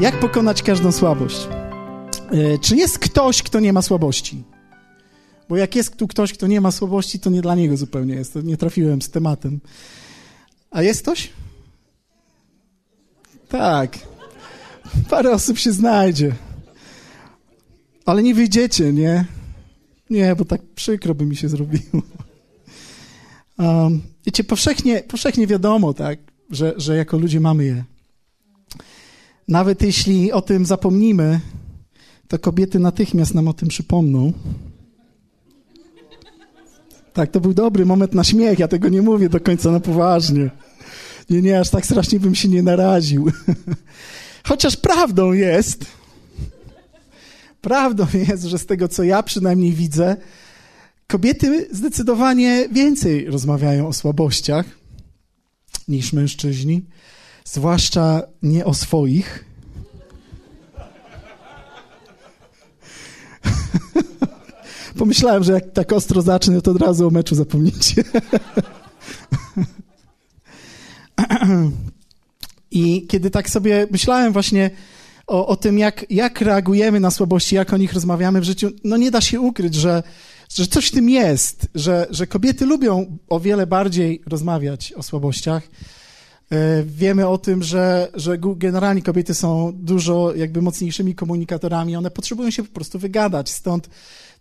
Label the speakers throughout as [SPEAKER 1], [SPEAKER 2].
[SPEAKER 1] Jak pokonać każdą słabość? E, czy jest ktoś, kto nie ma słabości? Bo jak jest tu ktoś, kto nie ma słabości, to nie dla niego zupełnie jest. Nie trafiłem z tematem. A jest ktoś? Tak. Parę osób się znajdzie. Ale nie wyjdziecie, nie? Nie, bo tak przykro by mi się zrobiło. Um, wiecie, powszechnie, powszechnie wiadomo, tak, że, że jako ludzie mamy je. Nawet jeśli o tym zapomnimy, to kobiety natychmiast nam o tym przypomną. Tak, to był dobry moment na śmiech, ja tego nie mówię do końca na poważnie. Nie, nie, aż tak strasznie bym się nie naraził. Chociaż prawdą jest, prawdą jest, że z tego, co ja przynajmniej widzę, kobiety zdecydowanie więcej rozmawiają o słabościach niż mężczyźni, zwłaszcza nie o swoich. Pomyślałem, że jak tak ostro zacznę, to od razu o meczu zapomnicie. I kiedy tak sobie myślałem właśnie o, o tym, jak, jak reagujemy na słabości, jak o nich rozmawiamy w życiu, no nie da się ukryć, że, że coś w tym jest, że, że kobiety lubią o wiele bardziej rozmawiać o słabościach. E, wiemy o tym, że, że generalnie kobiety są dużo jakby mocniejszymi komunikatorami, one potrzebują się po prostu wygadać, stąd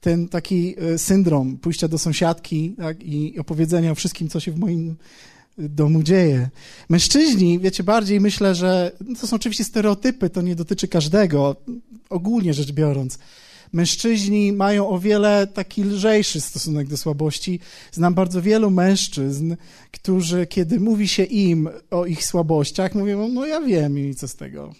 [SPEAKER 1] ten taki e, syndrom pójścia do sąsiadki tak, i opowiedzenia o wszystkim, co się w moim domu dzieje. Mężczyźni, wiecie, bardziej myślę, że no to są oczywiście stereotypy, to nie dotyczy każdego, ogólnie rzecz biorąc. Mężczyźni mają o wiele taki lżejszy stosunek do słabości. Znam bardzo wielu mężczyzn, którzy, kiedy mówi się im o ich słabościach, mówią, no ja wiem i co z tego.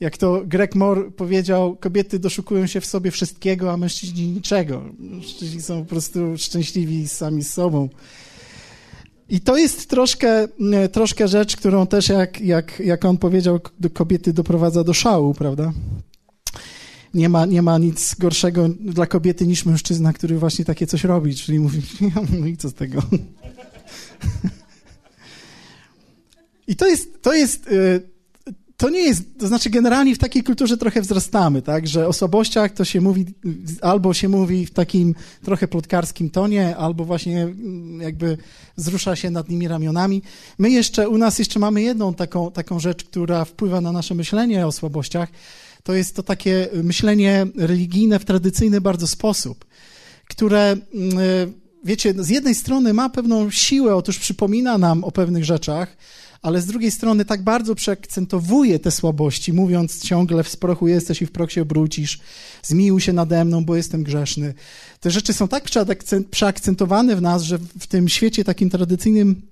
[SPEAKER 1] Jak to Greg Moore powiedział, kobiety doszukują się w sobie wszystkiego, a mężczyźni niczego. Mężczyźni są po prostu szczęśliwi sami z sobą. I to jest troszkę, troszkę rzecz, którą też, jak, jak, jak on powiedział, kobiety doprowadza do szału, prawda? Nie ma, nie ma nic gorszego dla kobiety niż mężczyzna, który właśnie takie coś robi, czyli mówi, no i co z tego? I to jest, to jest y, to nie jest, to znaczy generalnie w takiej kulturze trochę wzrastamy, tak, że o słabościach to się mówi, albo się mówi w takim trochę plotkarskim tonie, albo właśnie mm, jakby wzrusza się nad nimi ramionami. My jeszcze, u nas jeszcze mamy jedną taką, taką rzecz, która wpływa na nasze myślenie o słabościach, to jest to takie myślenie religijne w tradycyjny bardzo sposób, które, mm, wiecie, z jednej strony ma pewną siłę, otóż przypomina nam o pewnych rzeczach, ale z drugiej strony tak bardzo przeakcentowuje te słabości, mówiąc ciągle w sprochu jesteś i w prok się obrócisz, zmiłuj się nade mną, bo jestem grzeszny. Te rzeczy są tak przeakcentowane w nas, że w tym świecie takim tradycyjnym,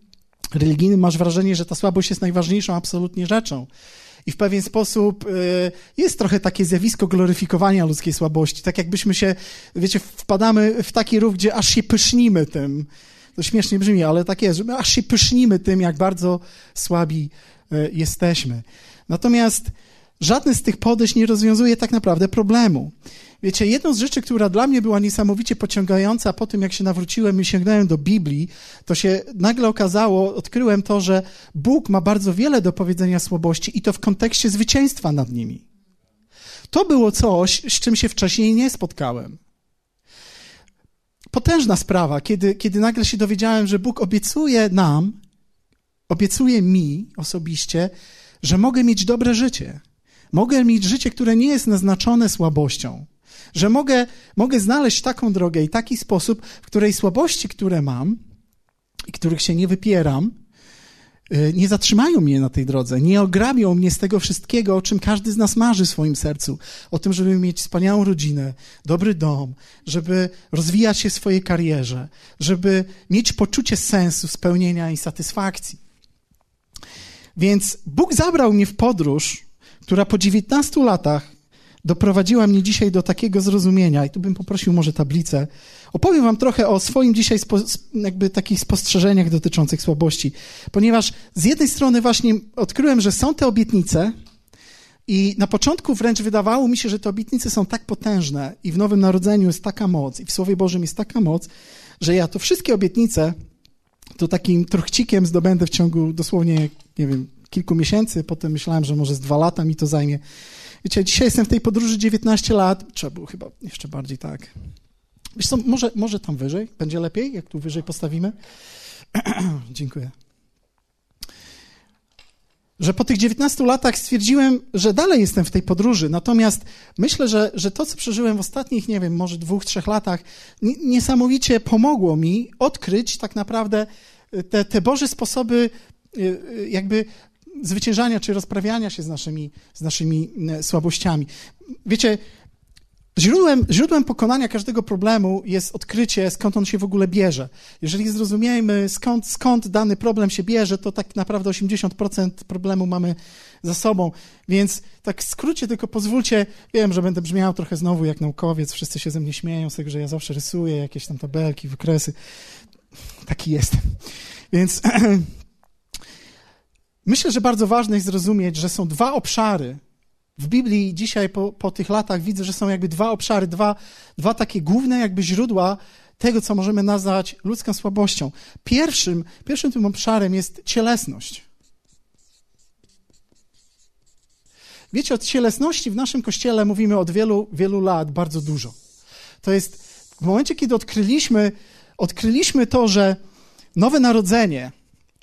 [SPEAKER 1] religijnym masz wrażenie, że ta słabość jest najważniejszą absolutnie rzeczą. I w pewien sposób y, jest trochę takie zjawisko gloryfikowania ludzkiej słabości. Tak jakbyśmy się, wiecie, wpadamy w taki ruch, gdzie aż się pysznimy tym, to śmiesznie brzmi, ale tak jest, że my aż się pysznimy tym, jak bardzo słabi e, jesteśmy. Natomiast żadne z tych podejść nie rozwiązuje tak naprawdę problemu. Wiecie, jedną z rzeczy, która dla mnie była niesamowicie pociągająca po tym, jak się nawróciłem i sięgnąłem do Biblii, to się nagle okazało, odkryłem to, że Bóg ma bardzo wiele do powiedzenia słabości i to w kontekście zwycięstwa nad nimi. To było coś, z czym się wcześniej nie spotkałem potężna sprawa, kiedy, kiedy nagle się dowiedziałem, że Bóg obiecuje nam, obiecuje mi osobiście, że mogę mieć dobre życie. Mogę mieć życie, które nie jest naznaczone słabością. Że mogę, mogę znaleźć taką drogę i taki sposób, w której słabości, które mam i których się nie wypieram, Y, nie zatrzymają mnie na tej drodze, nie ograbią mnie z tego wszystkiego, o czym każdy z nas marzy w swoim sercu. O tym, żeby mieć wspaniałą rodzinę, dobry dom, żeby rozwijać się w swojej karierze, żeby mieć poczucie sensu, spełnienia i satysfakcji. Więc Bóg zabrał mnie w podróż, która po 19 latach doprowadziła mnie dzisiaj do takiego zrozumienia, i tu bym poprosił może tablicę. Opowiem wam trochę o swoim dzisiaj spo, jakby takich spostrzeżeniach dotyczących słabości, ponieważ z jednej strony właśnie odkryłem, że są te obietnice i na początku wręcz wydawało mi się, że te obietnice są tak potężne i w Nowym Narodzeniu jest taka moc i w Słowie Bożym jest taka moc, że ja to wszystkie obietnice to takim truchcikiem zdobędę w ciągu dosłownie, nie wiem, kilku miesięcy, potem myślałem, że może z dwa lata mi to zajmie. Wiecie, dzisiaj jestem w tej podróży 19 lat, trzeba było chyba jeszcze bardziej tak. Wiesz co, może, może tam wyżej? Będzie lepiej, jak tu wyżej postawimy? Dziękuję. Że po tych 19 latach stwierdziłem, że dalej jestem w tej podróży. Natomiast myślę, że, że to, co przeżyłem w ostatnich, nie wiem, może dwóch, trzech latach, niesamowicie pomogło mi odkryć tak naprawdę te, te Boże sposoby y, y, jakby zwyciężania czy rozprawiania się z naszymi, z naszymi e, słabościami. Wiecie, źródłem, źródłem pokonania każdego problemu jest odkrycie, skąd on się w ogóle bierze. Jeżeli zrozumiemy, skąd, skąd dany problem się bierze, to tak naprawdę 80% problemu mamy za sobą. Więc tak w skrócie tylko pozwólcie, wiem, że będę brzmiał trochę znowu jak naukowiec, wszyscy się ze mnie śmieją z tego, że ja zawsze rysuję jakieś tam tabelki, wykresy. Taki jestem. Więc Myślę, że bardzo ważne jest zrozumieć, że są dwa obszary. W Biblii dzisiaj po, po tych latach widzę, że są jakby dwa obszary, dwa, dwa takie główne jakby źródła tego, co możemy nazwać ludzką słabością. Pierwszym, pierwszym tym obszarem jest cielesność. Wiecie, od cielesności w naszym kościele mówimy od wielu, wielu lat bardzo dużo. To jest w momencie, kiedy odkryliśmy, odkryliśmy to, że nowe narodzenie,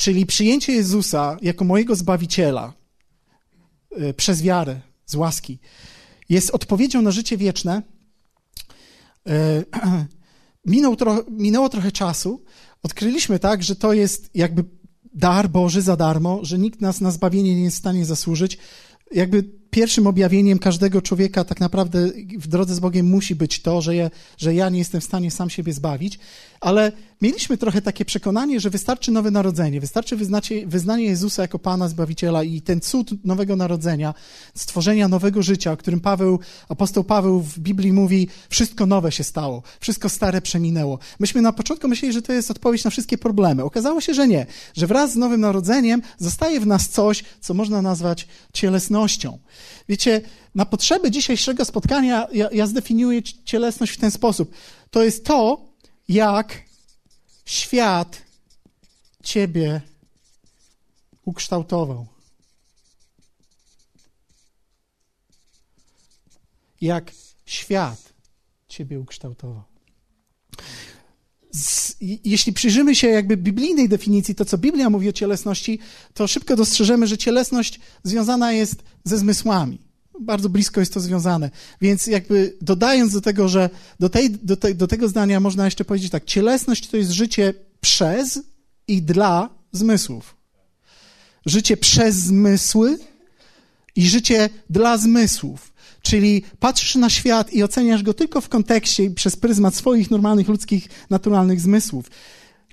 [SPEAKER 1] Czyli przyjęcie Jezusa jako mojego Zbawiciela y, przez wiarę, z łaski, jest odpowiedzią na życie wieczne. Y, minął minęło trochę czasu. Odkryliśmy tak, że to jest jakby dar Boży za darmo, że nikt nas na zbawienie nie jest w stanie zasłużyć. Jakby pierwszym objawieniem każdego człowieka tak naprawdę w drodze z Bogiem musi być to, że że ja nie jestem w stanie sam siebie zbawić, ale mieliśmy trochę takie przekonanie, że wystarczy nowe narodzenie, wystarczy wyznacie, wyznanie Jezusa jako Pana Zbawiciela i ten cud nowego narodzenia, stworzenia nowego życia, o którym Paweł, apostoł Paweł w Biblii mówi, wszystko nowe się stało, wszystko stare przeminęło. Myśmy na początku myśleli, że to jest odpowiedź na wszystkie problemy. Okazało się, że nie, że wraz z nowym narodzeniem zostaje w nas coś, co można nazwać cielesnością. Wiecie, na potrzeby dzisiejszego spotkania ja, ja zdefiniuję cielesność w ten sposób. To jest to, jak świat ciebie ukształtował. Jak świat ciebie ukształtował. Z, jeśli przyjrzymy się jakby biblijnej definicji, to co Biblia mówi o cielesności, to szybko dostrzeżemy, że cielesność związana jest ze zmysłami. Bardzo blisko jest to związane. Więc jakby dodając do tego, że do, tej, do, te, do tego zdania można jeszcze powiedzieć tak, cielesność to jest życie przez i dla zmysłów. Życie przez zmysły i życie dla zmysłów. Czyli patrzysz na świat i oceniasz go tylko w kontekście i przez pryzmat swoich normalnych ludzkich, naturalnych zmysłów.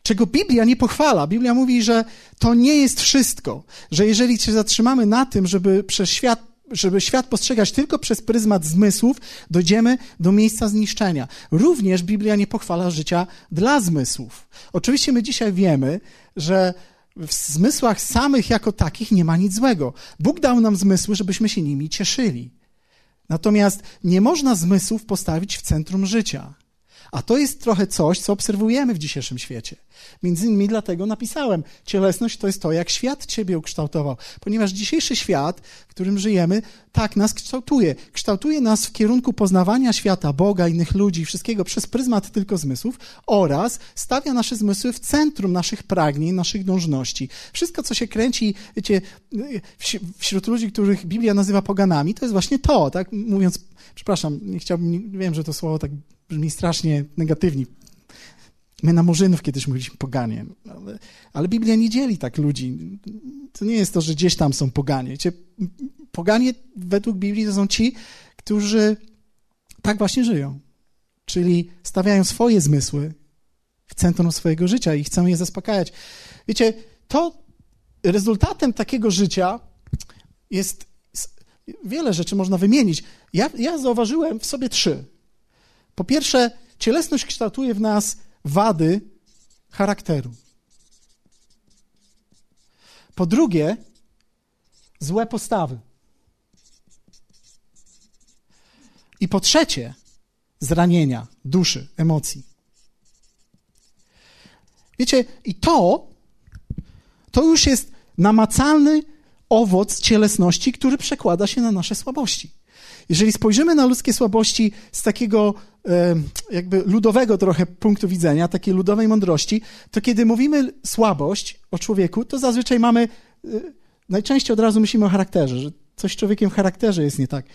[SPEAKER 1] Czego Biblia nie pochwala. Biblia mówi, że to nie jest wszystko. Że jeżeli się zatrzymamy na tym, żeby przez świat żeby świat postrzegać tylko przez pryzmat zmysłów, dojdziemy do miejsca zniszczenia. Również Biblia nie pochwala życia dla zmysłów. Oczywiście my dzisiaj wiemy, że w zmysłach samych jako takich nie ma nic złego. Bóg dał nam zmysły, żebyśmy się nimi cieszyli. Natomiast nie można zmysłów postawić w centrum życia. A to jest trochę coś, co obserwujemy w dzisiejszym świecie. Między innymi dlatego napisałem, cielesność to jest to, jak świat ciebie ukształtował. Ponieważ dzisiejszy świat, w którym żyjemy, tak nas kształtuje. Kształtuje nas w kierunku poznawania świata, Boga, innych ludzi, wszystkiego przez pryzmat tylko zmysłów oraz stawia nasze zmysły w centrum naszych pragnień, naszych dążności. Wszystko, co się kręci, wiecie, wśród ludzi, których Biblia nazywa poganami, to jest właśnie to, tak? Mówiąc, przepraszam, nie chciałbym, wiem, że to słowo tak brzmi strasznie negatywnie. My na Murzynów kiedyś mówiliśmy poganie, ale, ale, Biblia nie dzieli tak ludzi. To nie jest to, że gdzieś tam są poganie. Wiecie, poganie według Biblii to są ci, którzy tak właśnie żyją. Czyli stawiają swoje zmysły w centrum swojego życia i chcą je zaspokajać. Wiecie, to rezultatem takiego życia jest wiele rzeczy można wymienić. Ja, ja zauważyłem w sobie trzy. Po pierwsze, cielesność kształtuje w nas wady charakteru. Po drugie, złe postawy. I po trzecie, zranienia duszy, emocji. Wiecie, i to, to już jest namacalny owoc cielesności, który przekłada się na nasze słabości. Jeżeli spojrzymy na ludzkie słabości z takiego jakby ludowego trochę punktu widzenia, takiej ludowej mądrości, to kiedy mówimy słabość o człowieku, to zazwyczaj mamy, e, najczęściej od razu myślimy o charakterze, że coś człowiekiem w charakterze jest nie tak.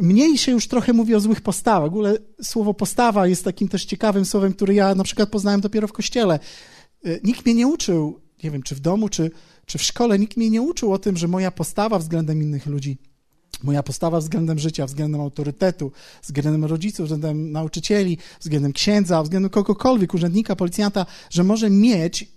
[SPEAKER 1] Mniej się już trochę mówi o złych postawach. W ogóle słowo postawa jest takim też ciekawym słowem, które ja na przykład poznałem dopiero w kościele. E, nikt mnie nie uczył, nie wiem, czy w domu, czy, czy w szkole, nikt mnie nie uczył o tym, że moja postawa względem innych ludzi Moja postawa względem życia, względem autorytetu, względem rodziców, względem nauczycieli, względem księdza, względem kogokolwiek, urzędnika, policjanta, że może mieć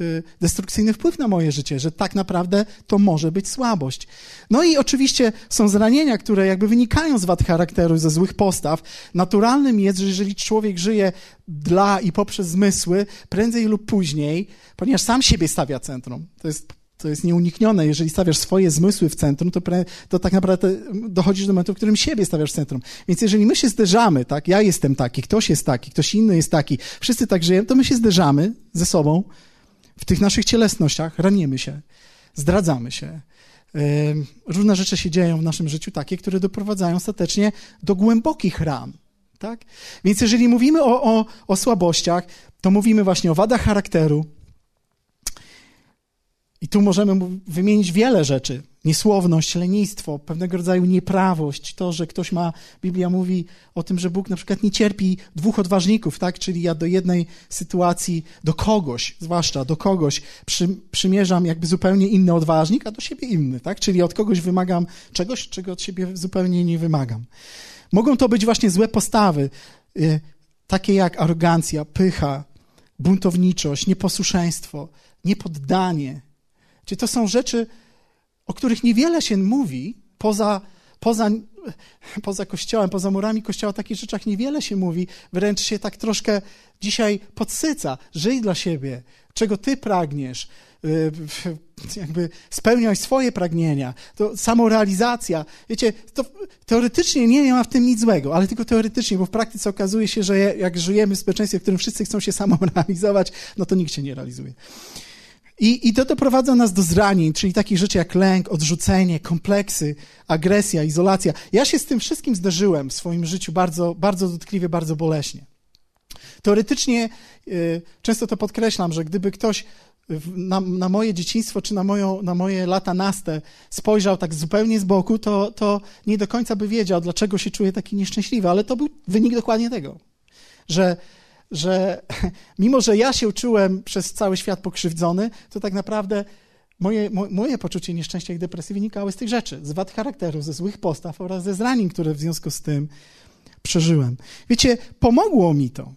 [SPEAKER 1] y, destrukcyjny wpływ na moje życie, że tak naprawdę to może być słabość. No i oczywiście są zranienia, które jakby wynikają z wad charakteru, ze złych postaw. Naturalnym jest, że jeżeli człowiek żyje dla i poprzez zmysły, prędzej lub później, ponieważ sam siebie stawia centrum, to jest to jest nieuniknione. Jeżeli stawiasz swoje zmysły w centrum, to, pre, to tak naprawdę dochodzisz do momentu, w którym siebie stawiasz w centrum. Więc jeżeli my się zderzamy, tak, ja jestem taki, ktoś jest taki, ktoś inny jest taki, wszyscy tak żyjemy, to my się zderzamy ze sobą w tych naszych cielesnościach, ranimy się, zdradzamy się. Różne rzeczy się dzieją w naszym życiu takie, które doprowadzają ostatecznie do głębokich ran. Tak? Więc jeżeli mówimy o, o, o słabościach, to mówimy właśnie o wadach charakteru, i tu możemy wymienić wiele rzeczy. Niesłowność, lenistwo, pewnego rodzaju nieprawość, to, że ktoś ma, Biblia mówi o tym, że Bóg na przykład nie cierpi dwóch odważników, tak? Czyli ja do jednej sytuacji, do kogoś, zwłaszcza do kogoś przy, przymierzam jakby zupełnie inny odważnik, a do siebie inny, tak? Czyli od kogoś wymagam czegoś, czego od siebie zupełnie nie wymagam. Mogą to być właśnie złe postawy, y, takie jak arogancja, pycha, buntowniczość, nieposłuszeństwo, niepoddanie, Czyli to są rzeczy, o których niewiele się mówi poza, poza, poza kościołem, poza murami kościoła, o takich rzeczach niewiele się mówi, wręcz się tak troszkę dzisiaj podsyca. Żyj dla siebie, czego ty pragniesz, y, jakby spełniaj swoje pragnienia, to samorealizacja. Wiecie, to teoretycznie nie, nie ma w tym nic złego, ale tylko teoretycznie, bo w praktyce okazuje się, że jak żyjemy w społeczeństwie, w którym wszyscy chcą się samorealizować, no to nikt się nie realizuje. I, I to doprowadza nas do zranień, czyli takich rzeczy jak lęk, odrzucenie, kompleksy, agresja, izolacja. Ja się z tym wszystkim zderzyłem w swoim życiu bardzo, bardzo dotkliwie, bardzo boleśnie. Teoretycznie y, często to podkreślam, że gdyby ktoś na, na, moje dzieciństwo czy na, moją, na moje lata naste spojrzał tak zupełnie z boku, to, to nie do końca by wiedział, dlaczego się czuje taki nieszczęśliwy, ale to był wynik dokładnie tego, że że mimo, że ja się czułem przez cały świat pokrzywdzony, to tak naprawdę moje, moje poczucie nieszczęścia i depresji wynikały z tych rzeczy, z wad charakteru, ze złych postaw oraz ze zranień, które w związku z tym przeżyłem. Wiecie, pomogło mi to,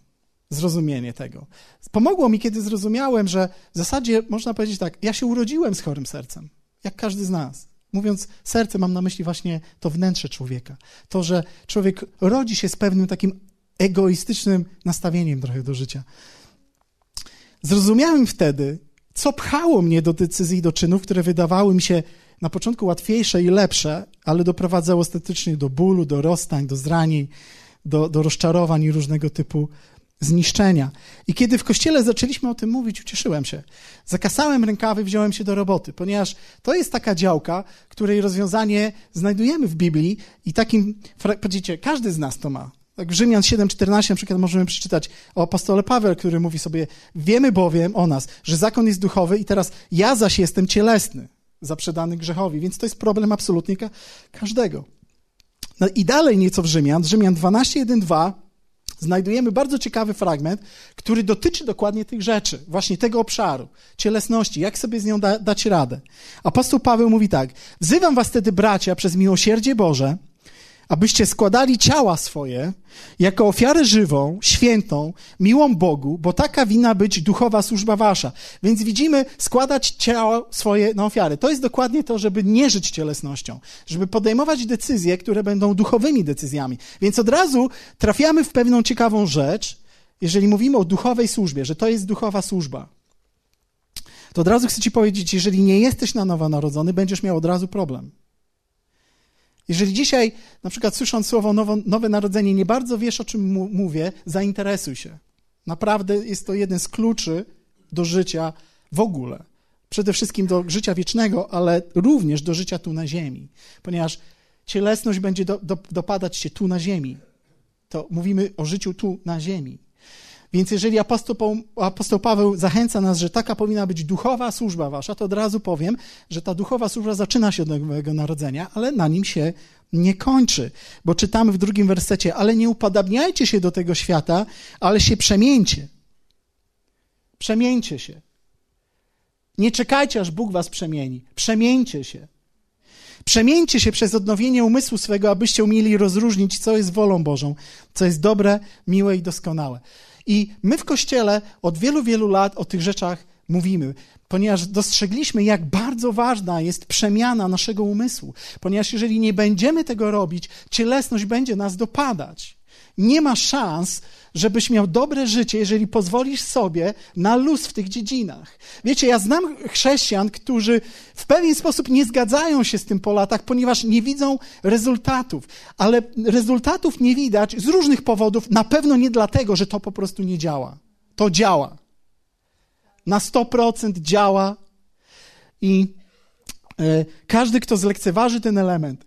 [SPEAKER 1] zrozumienie tego. Pomogło mi, kiedy zrozumiałem, że w zasadzie można powiedzieć tak, ja się urodziłem z chorym sercem, jak każdy z nas. Mówiąc serce, mam na myśli właśnie to wnętrze człowieka. To, że człowiek rodzi się z pewnym takim egoistycznym nastawieniem trochę do życia. Zrozumiałem wtedy, co pchało mnie do decyzji do czynów, które wydawały mi się na początku łatwiejsze i lepsze, ale doprowadzały ostatecznie do bólu, do rozstań, do zranień, do, do rozczarowań i różnego typu zniszczenia. I kiedy w kościele zaczęliśmy o tym mówić, ucieszyłem się. Zakasałem rękawy, wziąłem się do roboty, ponieważ to jest taka działka, której rozwiązanie znajdujemy w Biblii i takim, powiedzcie, każdy z nas to ma. Tak w Rzymian 7,14 na przykład możemy przeczytać o apostole Paweł, który mówi sobie, wiemy bowiem o nas, że zakon jest duchowy i teraz ja zaś jestem cielesny, zaprzedany grzechowi, więc to jest problem absolutnie ka każdego. No i dalej nieco w Rzymian, Rzymian 12:1-2 znajdujemy bardzo ciekawy fragment, który dotyczy dokładnie tych rzeczy, właśnie tego obszaru, cielesności, jak sobie z nią da dać radę. Apostoł Paweł mówi tak, wzywam was wtedy bracia przez miłosierdzie Boże, abyście składali ciała swoje jako ofiarę żywą, świętą, miłą Bogu, bo taka wina być duchowa służba wasza. Więc widzimy, składać ciało swoje na ofiarę. To jest dokładnie to, żeby nie żyć cielesnością, żeby podejmować decyzje, które będą duchowymi decyzjami. Więc od razu trafiamy w pewną ciekawą rzecz, jeżeli mówimy o duchowej służbie, że to jest duchowa służba. To od razu chcę ci powiedzieć, jeżeli nie jesteś na nowo narodzony, będziesz miał od razu problem. Jeżeli dzisiaj, na przykład słysząc słowo nowo, nowe narodzenie, nie bardzo wiesz, o czym mówię, zainteresuj się. Naprawdę jest to jeden z kluczy do życia w ogóle. przede wszystkim do życia wiecznego, ale również do życia tu na ziemi, ponieważ cielesność będzie do, do, dopadać się tu na ziemi. To mówimy o życiu tu na ziemi. Więc jeżeli apostoł, Paweł zachęca nas, że taka powinna być duchowa służba wasza, to od razu powiem, że ta duchowa służba zaczyna się od nowego narodzenia, ale na nim się nie kończy. Bo czytamy w drugim wersecie, ale nie upadabniajcie się do tego świata, ale się przemieńcie. Przemieńcie się. Nie czekajcie, aż Bóg was przemieni. Przemieńcie się. Przemieńcie się przez odnowienie umysłu swego, abyście umieli rozróżnić, co jest wolą Bożą, co jest dobre, miłe i doskonałe. I my w Kościele od wielu, wielu lat o tych rzeczach mówimy, ponieważ dostrzegliśmy, jak bardzo ważna jest przemiana naszego umysłu. Ponieważ jeżeli nie będziemy tego robić, cielesność będzie nas dopadać. Nie ma szans, żebyś miał dobre życie, jeżeli pozwolisz sobie na luz w tych dziedzinach. Wiecie, ja znam chrześcijan, którzy w pewien sposób nie zgadzają się z tym po latach, ponieważ nie widzą rezultatów. Ale rezultatów nie widać z różnych powodów, na pewno nie dlatego, że to po prostu nie działa. To działa. Na 100% działa i e, każdy, kto zlekceważy ten element,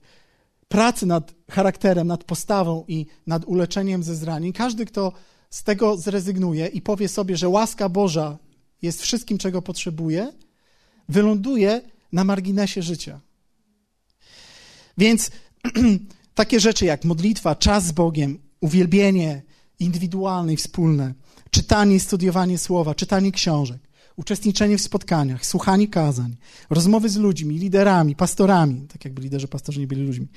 [SPEAKER 1] pracy nad charakterem, nad postawą i nad uleczeniem ze zranień, każdy, kto z tego zrezygnuje i powie sobie, że łaska Boża jest wszystkim, czego potrzebuje, wyląduje na marginesie życia. Więc takie rzeczy jak modlitwa, czas z Bogiem, uwielbienie indywidualne i wspólne, czytanie i studiowanie słowa, czytanie książek, uczestniczenie w spotkaniach, słuchanie kazań, rozmowy z ludźmi, liderami, pastorami, tak jakby liderzy pastorzy nie byli ludźmi.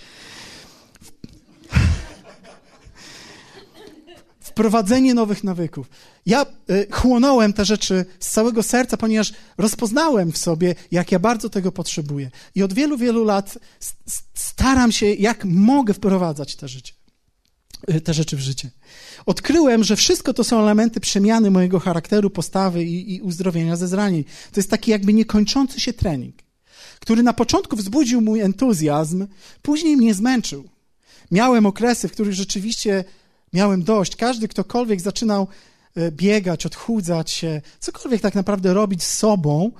[SPEAKER 1] Wprowadzenie nowych nawyków. Ja y, chłonąłem te rzeczy z całego serca, ponieważ rozpoznałem w sobie, jak ja bardzo tego potrzebuję. I od wielu, wielu lat staram się, jak mogę wprowadzać te życie. Y, te rzeczy w życie. Odkryłem, że wszystko to są elementy przemiany mojego charakteru, postawy i, i uzdrowienia ze zranień. To jest taki jakby niekończący się trening, który na początku wzbudził mój entuzjazm, później mnie zmęczył. Miałem okresy, w których rzeczywiście miałem dość. Każdy, ktokolwiek zaczynał y, biegać, odchudzać się, cokolwiek tak naprawdę robić z sobą,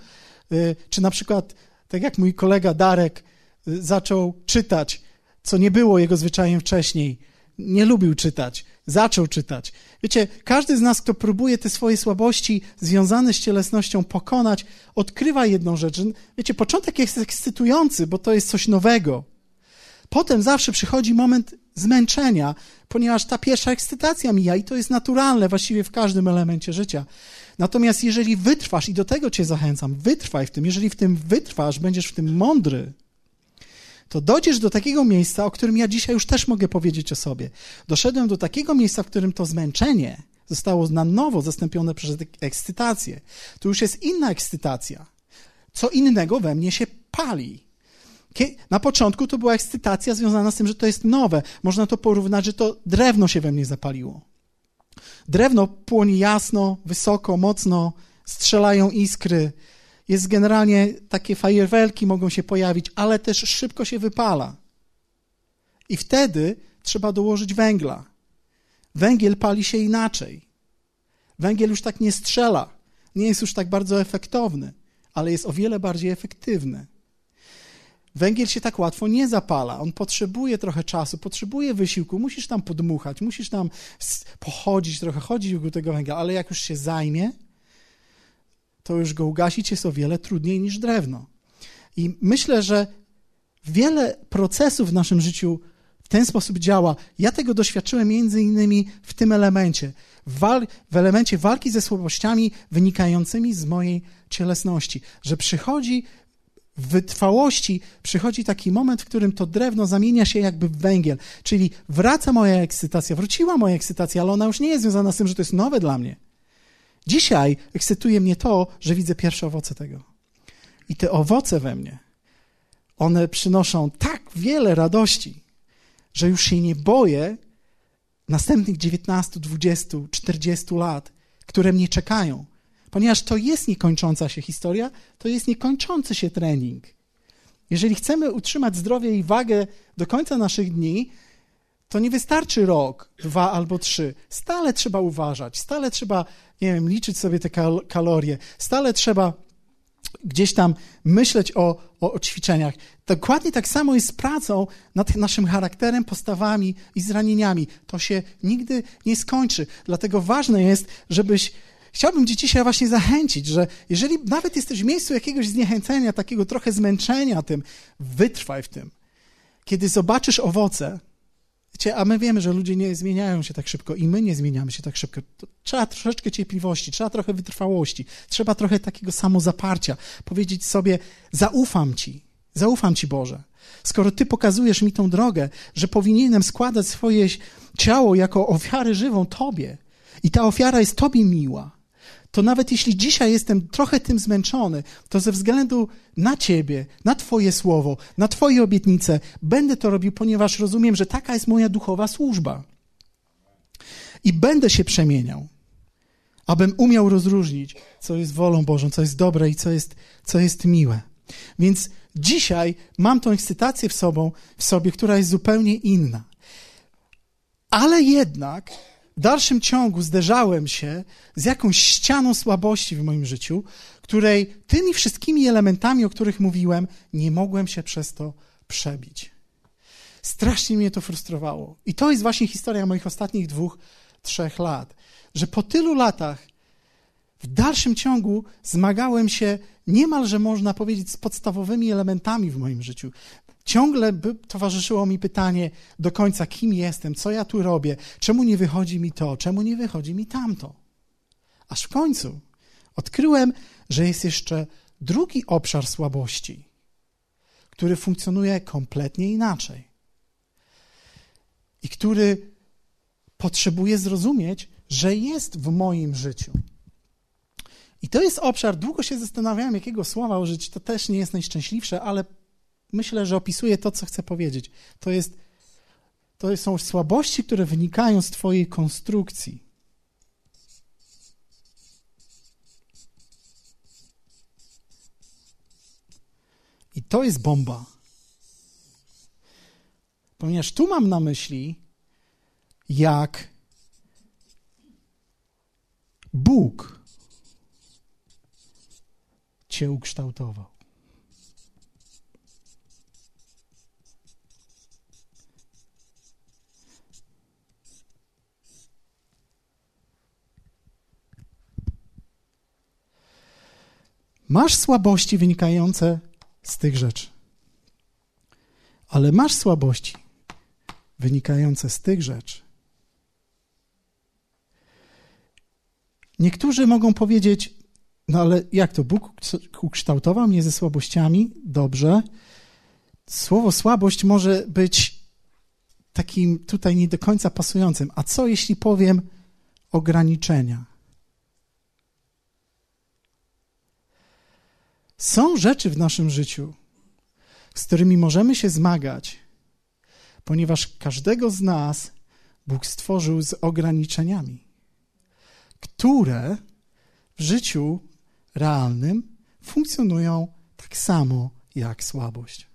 [SPEAKER 1] y, czy na przykład, tak jak mój kolega Darek zaczął czytać, co nie było jego zwyczajem wcześniej, nie lubił czytać, zaczął czytać. Wiecie, każdy z nas, kto próbuje te swoje słabości związane z cielesnością pokonać, odkrywa jedną rzecz. Wiecie, początek jest ekscytujący, bo to jest coś nowego. Potem zawsze przychodzi moment zmęczenia, ponieważ ta pierwsza ekscytacja mija i to jest naturalne właściwie w każdym elemencie życia. Natomiast jeżeli wytrwasz, i do tego Cię zachęcam, wytrwaj w tym, jeżeli w tym wytrwasz, będziesz w tym mądry, to dojdziesz do takiego miejsca, o którym ja dzisiaj już też mogę powiedzieć o sobie. Doszedłem do takiego miejsca, w którym to zmęczenie zostało na nowo zastąpione przez ekscytację. To już jest inna ekscytacja. Co innego we mnie się pali. Na początku to była ekscytacja związana z tym, że to jest nowe. Można to porównać, że to drewno się we mnie zapaliło. Drewno płonie jasno, wysoko, mocno, strzelają iskry, jest generalnie takie fajerwerki mogą się pojawić, ale też szybko się wypala. I wtedy trzeba dołożyć węgla. Węgiel pali się inaczej. Węgiel już tak nie strzela, nie jest już tak bardzo efektowny, ale jest o wiele bardziej efektywny. Węgiel się tak łatwo nie zapala. On potrzebuje trochę czasu, potrzebuje wysiłku. Musisz tam podmuchać, musisz tam pochodzić, trochę chodzić wokół tego węgla, ale jak już się zajmie, to już go ugasić jest o wiele trudniej niż drewno. I myślę, że wiele procesów w naszym życiu w ten sposób działa. Ja tego doświadczyłem między innymi w tym elemencie. W, wal- w elemencie walki ze słabościami wynikającymi z mojej cielesności. Że przychodzi w wytrwałości, przychodzi taki moment, w którym to drewno zamienia się jakby w węgiel. Czyli wraca moja ekscytacja, wróciła moja ekscytacja, ale ona już nie jest związana z tym, że to jest nowe dla mnie Dzisiaj ekscytuje mnie to, że widzę pierwsze owoce tego. I te owoce we mnie, one przynoszą tak wiele radości, że już się nie boję następnych 19, 20, 40 lat, które mnie czekają. Ponieważ to jest niekończąca się historia, to jest niekończący się trening. Jeżeli chcemy utrzymać zdrowie i wagę do końca naszych dni, to nie wystarczy rok, dwa albo trzy. Stale trzeba uważać, stale trzeba, nie wiem, liczyć sobie te kal kalorie, stale trzeba gdzieś tam myśleć o, o, o, ćwiczeniach. Dokładnie tak samo jest z pracą nad naszym charakterem, postawami i zranieniami. To się nigdy nie skończy. Dlatego ważne jest, żebyś. Chciałbym Cię dzisiaj właśnie zachęcić, że jeżeli nawet jesteś w miejscu jakiegoś zniechęcenia, takiego trochę zmęczenia tym, wytrwaj w tym. Kiedy zobaczysz owoce, Wiecie, a my wiemy, że ludzie nie zmieniają się tak szybko i my nie zmieniamy się tak szybko. To trzeba troszeczkę cierpliwości, trzeba trochę wytrwałości, trzeba trochę takiego samozaparcia. Powiedzieć sobie, zaufam Ci, zaufam Ci Boże. Skoro Ty pokazujesz mi tą drogę, że powinienem składać swoje ciało jako ofiarę żywą Tobie i ta ofiara jest Tobie miła, to nawet jeśli dzisiaj jestem trochę tym zmęczony, to ze względu na Ciebie, na Twoje słowo, na Twoje obietnice, będę to robił, ponieważ rozumiem, że taka jest moja duchowa służba. I będę się przemieniał, abym umiał rozróżnić, co jest wolą Bożą, co jest dobre i co jest, co jest miłe. Więc dzisiaj mam tą ekscytację w, sobą, w sobie, która jest zupełnie inna. Ale jednak w dalszym ciągu zderzałem się z jakąś ścianą słabości w moim życiu, której tymi wszystkimi elementami, o których mówiłem, nie mogłem się przez to przebić. Strasznie mnie to frustrowało. I to jest właśnie historia moich ostatnich dwóch, trzech lat, że po tylu latach w dalszym ciągu zmagałem się niemalże, można powiedzieć, z podstawowymi elementami w moim życiu ciągle towarzyszyło mi pytanie do końca, kim jestem, co ja tu robię, czemu nie wychodzi mi to, czemu nie wychodzi mi tamto. Aż w końcu odkryłem, że jest jeszcze drugi obszar słabości, który funkcjonuje kompletnie inaczej i który potrzebuje zrozumieć, że jest w moim życiu. I to jest obszar, długo się zastanawiałem, jakiego słowa użyć, to też nie jest najszczęśliwsze, ale myślę, że opisuje to, co chcę powiedzieć. To, jest, to są słabości, które wynikają z Twojej konstrukcji. I to jest bomba. Ponieważ tu mam na myśli, jak Bóg Cię ukształtował. Masz słabości wynikające z tych rzeczy. Ale masz słabości wynikające z tych rzeczy. Niektórzy mogą powiedzieć, no ale jak to? Bóg ukształtował mnie ze słabościami? Dobrze. Słowo słabość może być takim tutaj nie do końca pasującym. A co jeśli powiem ograniczenia? Są rzeczy w naszym życiu, z którymi możemy się zmagać, ponieważ każdego z nas Bóg stworzył z ograniczeniami, które w życiu realnym funkcjonują tak samo jak słabość.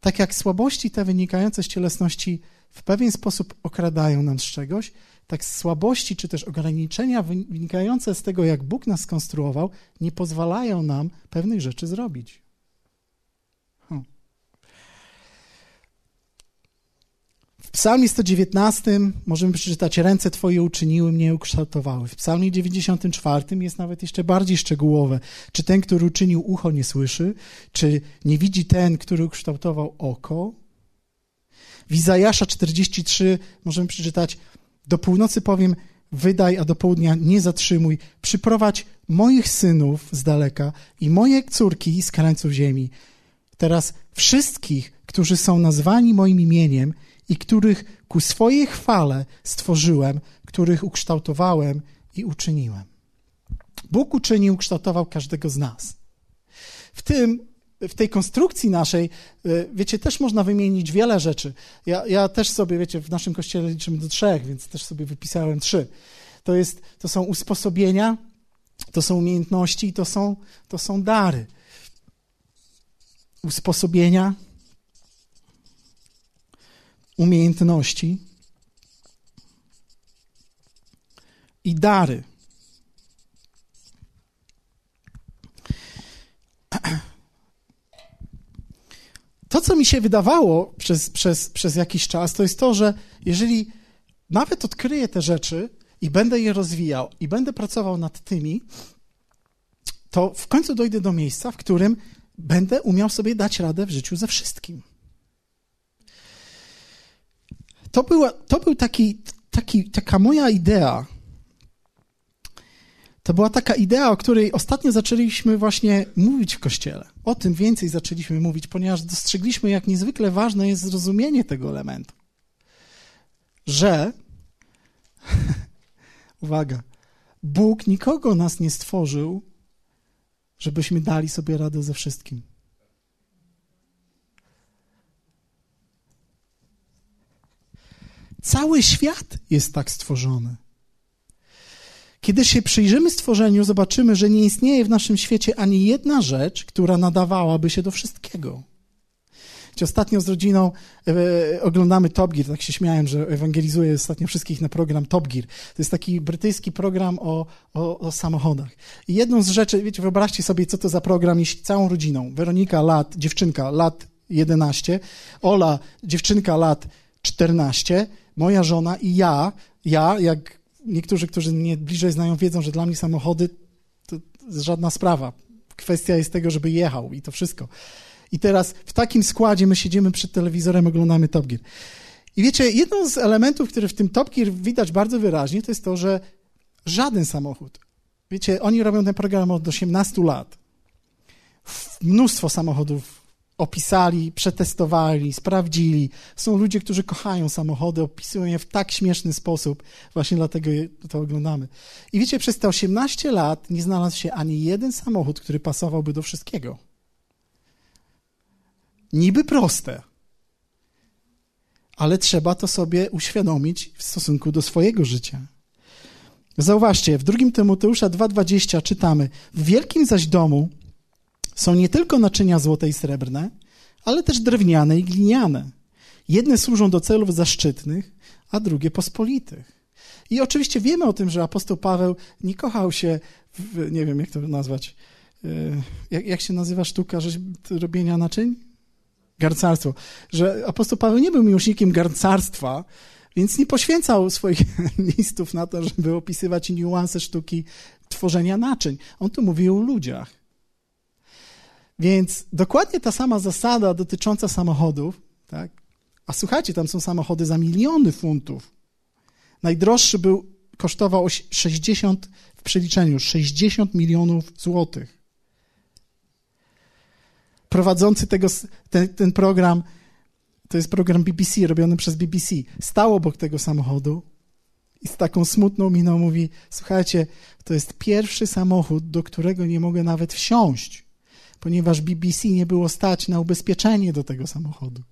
[SPEAKER 1] Tak jak słabości te wynikające z cielesności w pewien sposób okradają nas z czegoś, tak słabości czy też ograniczenia wynikające z tego, jak Bóg nas skonstruował, nie pozwalają nam pewnych rzeczy zrobić. Hmm. W Psalmie 119 możemy przeczytać: Ręce Twoje uczyniły mnie, ukształtowały. W Psalmie 94 jest nawet jeszcze bardziej szczegółowe. Czy ten, który uczynił ucho, nie słyszy? Czy nie widzi ten, który ukształtował oko? W Izajasza 43 możemy przeczytać: do północy powiem, wydaj, a do południa nie zatrzymuj. Przyprowadź moich synów z daleka i moje córki z krańców ziemi. Teraz wszystkich, którzy są nazwani moim imieniem i których ku swojej chwale stworzyłem, których ukształtowałem i uczyniłem. Bóg uczynił, kształtował każdego z nas. W tym w tej konstrukcji naszej, y, wiecie, też można wymienić wiele rzeczy. Ja, ja też sobie, wiecie, w naszym kościele liczymy do trzech, więc też sobie wypisałem trzy. To, jest, to są usposobienia, to są umiejętności i to są, to są dary. Usposobienia, umiejętności i dary. co mi się wydawało przez, przez, przez jakiś czas, to jest to, że jeżeli nawet odkryję te rzeczy i będę je rozwijał i będę pracował nad tymi, to w końcu dojdę do miejsca, w którym będę umiał sobie dać radę w życiu ze wszystkim. To, była, to był taki, taki, taka moja idea. To była taka idea, o której ostatnio zaczęliśmy właśnie mówić w kościele. O tym więcej zaczęliśmy mówić, ponieważ dostrzegliśmy, jak niezwykle ważne jest zrozumienie tego elementu. Że, uwaga, Bóg nikogo nas nie stworzył, żebyśmy dali sobie radę ze wszystkim. Cały świat jest tak stworzony. Kiedy się przyjrzymy stworzeniu, zobaczymy, że nie istnieje w naszym świecie ani jedna rzecz, która nadawałaby się do wszystkiego. Ostatnio z rodziną e, oglądamy Top Gear, tak się śmiałem, że ewangelizuję ostatnio wszystkich na program Top Gear. To jest taki brytyjski program o, o, o samochodach. I jedną z rzeczy, wiecie, wyobraźcie sobie, co to za program, jeśli całą rodziną, Weronika lat, dziewczynka lat 11, Ola, dziewczynka lat 14, moja żona i ja, ja, jak niektórzy, którzy mnie bliżej znają, wiedzą, że dla mnie samochody to żadna sprawa. Kwestia jest tego, żeby jechał i to wszystko. I teraz w takim składzie my siedzimy przed telewizorem, oglądamy Top Gear. I wiecie, jedną z elementów, które w tym Top Gear widać bardzo wyraźnie, to jest to, że żaden samochód, wiecie, oni robią ten program od 18 lat. Mnóstwo samochodów opisali, przetestowali, sprawdzili. Są ludzie, którzy kochają samochody, opisują je w tak śmieszny sposób. Właśnie dlatego to oglądamy. I wiecie, przez te 18 lat nie znalazł się ani jeden samochód, który pasowałby do wszystkiego. Niby proste, ale trzeba to sobie uświadomić w stosunku do swojego życia. Zauważcie, w drugim Tymoteusza 2,20 czytamy: W wielkim zaś domu są nie tylko naczynia złote i srebrne, ale też drewniane i gliniane. Jedne służą do celów zaszczytnych, a drugie pospolitych. I oczywiście wiemy o tym, że apostoł Paweł nie kochał się, w, nie wiem jak to nazwać, e, jak, jak się nazywa sztuka robienia naczyń? Garcarstwo. Że apostoł Paweł nie był miłośnikiem garcarstwa, więc nie poświęcał swoich listów na to, żeby opisywać niuanse sztuki tworzenia naczyń. On tu mówił o ludziach. Więc dokładnie ta sama zasada dotycząca samochodów, tak? a słuchajcie, tam są samochody za miliony funtów. Najdroższy był, kosztował 60 w przeliczeniu, 60 milionów złotych prowadzący tego, ten, ten program, to jest program BBC, robiony przez BBC, stał obok tego samochodu i z taką smutną miną mówi: Słuchajcie, to jest pierwszy samochód, do którego nie mogę nawet wsiąść, ponieważ BBC nie było stać na ubezpieczenie do tego samochodu.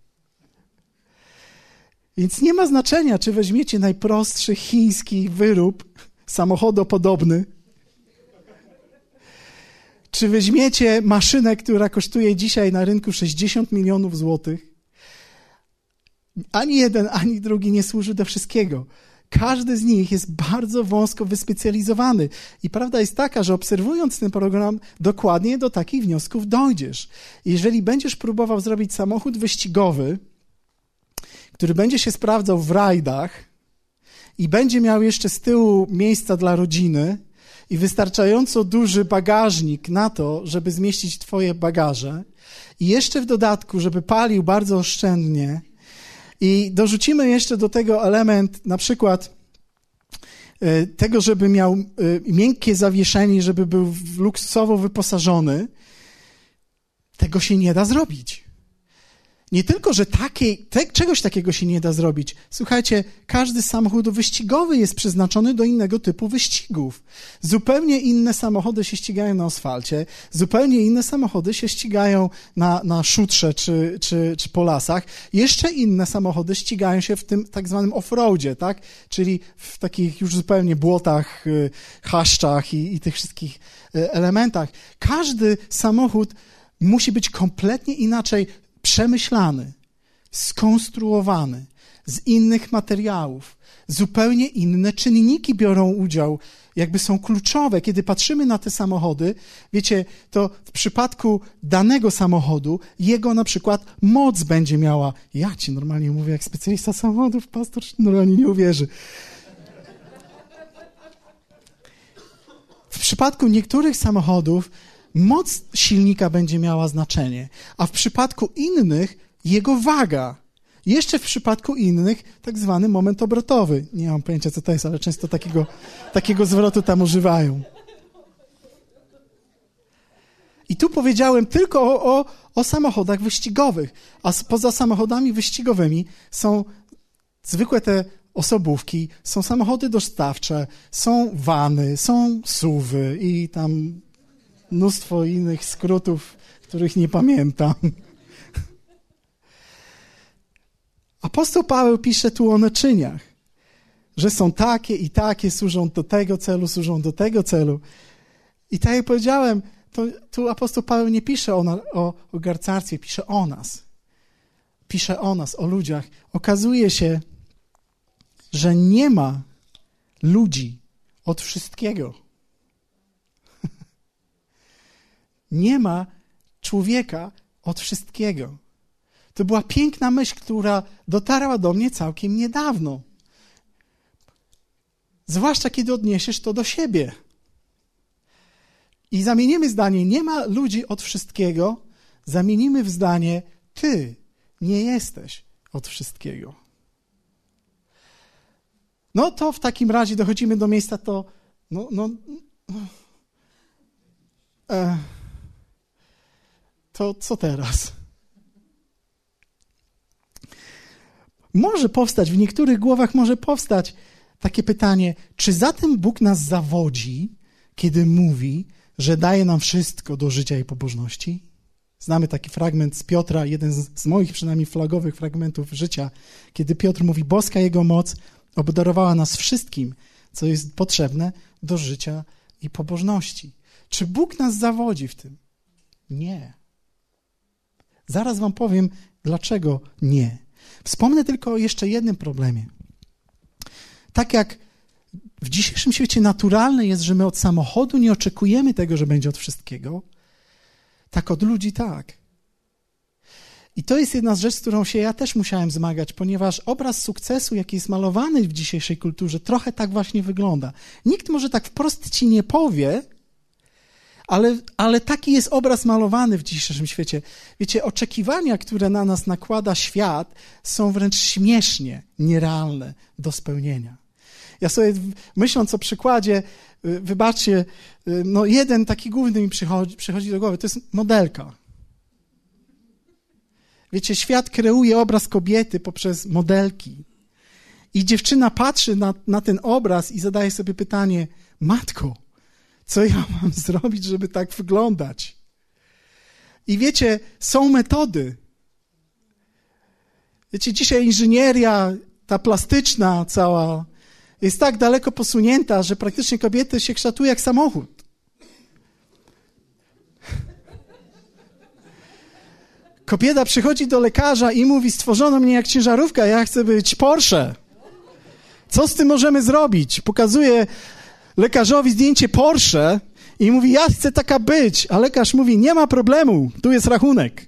[SPEAKER 1] Więc nie ma znaczenia, czy weźmiecie najprostszy chiński wyrób samochodopodobny, czy weźmiecie maszynę, która kosztuje dzisiaj na rynku 60 milionów złotych? Ani jeden, ani drugi nie służy do wszystkiego. Każdy z nich jest bardzo wąsko wyspecjalizowany. I prawda jest taka, że obserwując ten program, dokładnie do takich wniosków dojdziesz. Jeżeli będziesz próbował zrobić samochód wyścigowy, który będzie się sprawdzał w rajdach i będzie miał jeszcze z tyłu miejsca dla rodziny, i wystarczająco duży bagażnik na to, żeby zmieścić Twoje bagaże, i jeszcze w dodatku, żeby palił bardzo oszczędnie, i dorzucimy jeszcze do tego element, na przykład e, tego, żeby miał e, miękkie zawieszenie, żeby był luksusowo wyposażony, tego się nie da zrobić. Nie tylko, że takiej, te, czegoś takiego się nie da zrobić. Słuchajcie, każdy samochód wyścigowy jest przeznaczony do innego typu wyścigów. Zupełnie inne samochody się ścigają na asfalcie, zupełnie inne samochody się ścigają na, na szutrze czy, czy, czy po lasach. Jeszcze inne samochody ścigają się w tym tak zwanym off-roadzie, tak? Czyli w takich już zupełnie błotach, y, chaszczach i, i tych wszystkich y, elementach. Każdy samochód musi być kompletnie inaczej przemyślany, skonstruowany, z innych materiałów. Zupełnie inne czynniki biorą udział, jakby są kluczowe. Kiedy patrzymy na te samochody, wiecie, to w przypadku danego samochodu, jego na przykład moc będzie miała. Ja ci normalnie mówię, jak specjalista samochodów, pastor normalnie nie uwierzy. W przypadku niektórych samochodów moc silnika będzie miała znaczenie, a w przypadku innych jego waga. Jeszcze w przypadku innych tak zwany moment obrotowy. Nie mam pojęcia, co to jest, ale często takiego, takiego zwrotu tam używają. I tu powiedziałem tylko o, o, o samochodach wyścigowych, a poza samochodami wyścigowymi są zwykłe te osobówki, są samochody dostawcze, są wany, są suwy i tam mnóstwo innych skrótów, których nie pamiętam. Apostoł Paweł pisze tu o naczyniach, że są takie i takie, służą do tego celu, służą do tego celu. I tak jak powiedziałem, to, tu apostoł Paweł nie pisze o, o, o garcarstwie, pisze o nas. Pisze o nas, o ludziach. Okazuje się, że nie ma ludzi od wszystkiego. Nie ma człowieka od wszystkiego. To była piękna myśl, która dotarła do mnie całkiem niedawno. Zwłaszcza kiedy odniesiesz to do siebie. I zamienimy zdanie: nie ma ludzi od wszystkiego, zamienimy w zdanie: ty nie jesteś od wszystkiego. No to w takim razie dochodzimy do miejsca, to. No, no, e, to co teraz? Może powstać, w niektórych głowach może powstać takie pytanie, czy zatem Bóg nas zawodzi, kiedy mówi, że daje nam wszystko do życia i pobożności? Znamy taki fragment z Piotra, jeden z, z moich przynajmniej flagowych fragmentów życia, kiedy Piotr mówi: Boska Jego moc obdarowała nas wszystkim, co jest potrzebne do życia i pobożności. Czy Bóg nas zawodzi w tym? Nie. Zaraz Wam powiem, dlaczego nie. Wspomnę tylko o jeszcze jednym problemie. Tak jak w dzisiejszym świecie naturalne jest, że my od samochodu nie oczekujemy tego, że będzie od wszystkiego, tak od ludzi tak. I to jest jedna z rzeczy, z którą się ja też musiałem zmagać, ponieważ obraz sukcesu, jaki jest malowany w dzisiejszej kulturze, trochę tak właśnie wygląda. Nikt może tak wprost ci nie powie, ale, ale taki jest obraz malowany w dzisiejszym świecie. Wiecie, oczekiwania, które na nas nakłada świat, są wręcz śmiesznie nierealne do spełnienia. Ja sobie myśląc o przykładzie, y, wybaczcie, y, no jeden taki główny mi przychodzi, przychodzi do głowy, to jest modelka. Wiecie, świat kreuje obraz kobiety poprzez modelki. I dziewczyna patrzy na, na ten obraz i zadaje sobie pytanie: Matko, co ja mam zrobić, żeby tak wyglądać? I wiecie, są metody. Wiecie, dzisiaj inżynieria, ta plastyczna cała, jest tak daleko posunięta, że praktycznie kobiety się kształtują jak samochód. Kobieta przychodzi do lekarza i mówi: Stworzono mnie jak ciężarówka, ja chcę być Porsche. Co z tym możemy zrobić? Pokazuje lekarzowi zdjęcie Porsche i mówi: Ja chcę taka być. A lekarz mówi: Nie ma problemu, tu jest rachunek.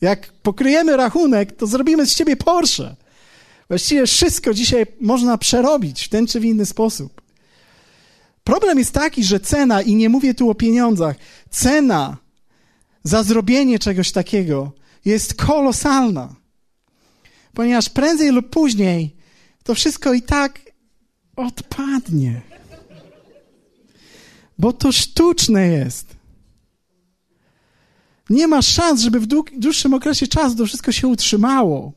[SPEAKER 1] Jak pokryjemy rachunek, to zrobimy z ciebie Porsche. Właściwie wszystko dzisiaj można przerobić w ten czy w inny sposób. Problem jest taki, że cena, i nie mówię tu o pieniądzach, cena za zrobienie czegoś takiego jest kolosalna. Ponieważ prędzej lub później to wszystko i tak odpadnie. Bo to sztuczne jest. Nie ma szans, żeby w dłuższym okresie czasu to wszystko się utrzymało.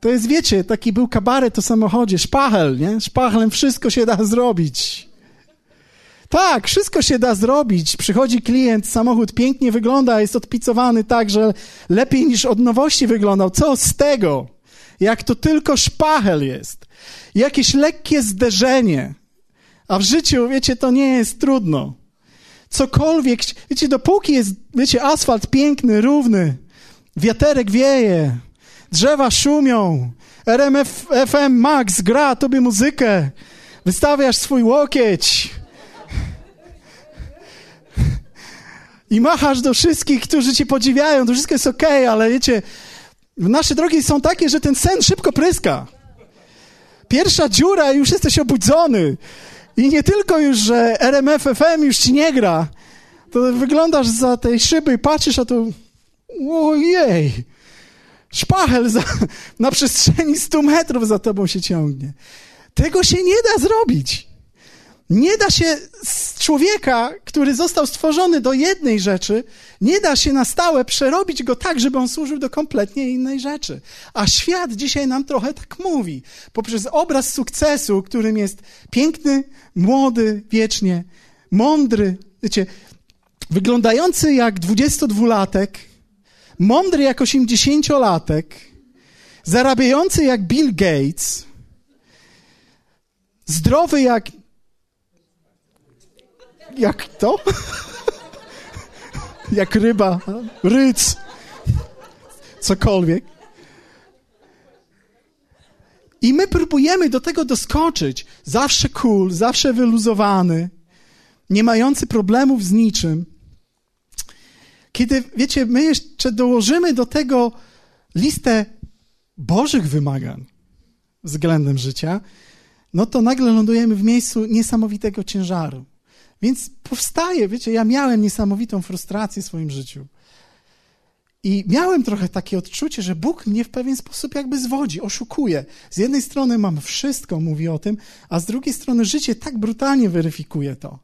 [SPEAKER 1] To jest, wiecie, taki był kabaret o samochodzie, szpachel, nie? Szpachlem wszystko się da zrobić. Tak, wszystko się da zrobić. Przychodzi klient, samochód pięknie wygląda, jest odpicowany tak, że lepiej niż od nowości wyglądał. Co z tego? Jak to tylko szpachel jest. Jakieś lekkie zderzenie. A w życiu, wiecie, to nie jest trudno. Cokolwiek, wiecie, dopóki jest, wiecie, asfalt piękny, równy, wiaterek wieje, drzewa szumią, RMF FM Max gra tobie muzykę, wystawiasz swój łokieć i machasz do wszystkich, którzy cię podziwiają, to wszystko jest okej, okay, ale wiecie, nasze drogi są takie, że ten sen szybko pryska. Pierwsza dziura już jesteś obudzony. I nie tylko już, że RMF FM już ci nie gra, to wyglądasz za tej szyby i patrzysz, a to ojej, szpachel za, na przestrzeni 100 metrów za tobą się ciągnie. Tego się nie da zrobić. Nie da się z człowieka, który został stworzony do jednej rzeczy, nie da się na stałe przerobić go tak, żeby on służył do kompletnie innej rzeczy. A świat dzisiaj nam trochę tak mówi. Poprzez obraz sukcesu, którym jest piękny, młody, wiecznie, mądry, wiecie, wyglądający jak 22-latek, mądry jak 80-latek, zarabiający jak Bill Gates, zdrowy jak jak to? Jak ryba, ryc, cokolwiek. I my próbujemy do tego doskoczyć. Zawsze cool, zawsze wyluzowany, nie mający problemów z niczym. Kiedy, wiecie, my jeszcze dołożymy do tego listę Bożych wymagań względem życia, no to nagle lądujemy w miejscu niesamowitego ciężaru. Więc powstaje, wiecie, ja miałem niesamowitą frustrację w swoim życiu. I miałem trochę takie odczucie, że Bóg mnie w pewien sposób jakby zwodzi, oszukuje. Z jednej strony mam wszystko, mówi o tym, a z drugiej strony życie tak brutalnie weryfikuje to.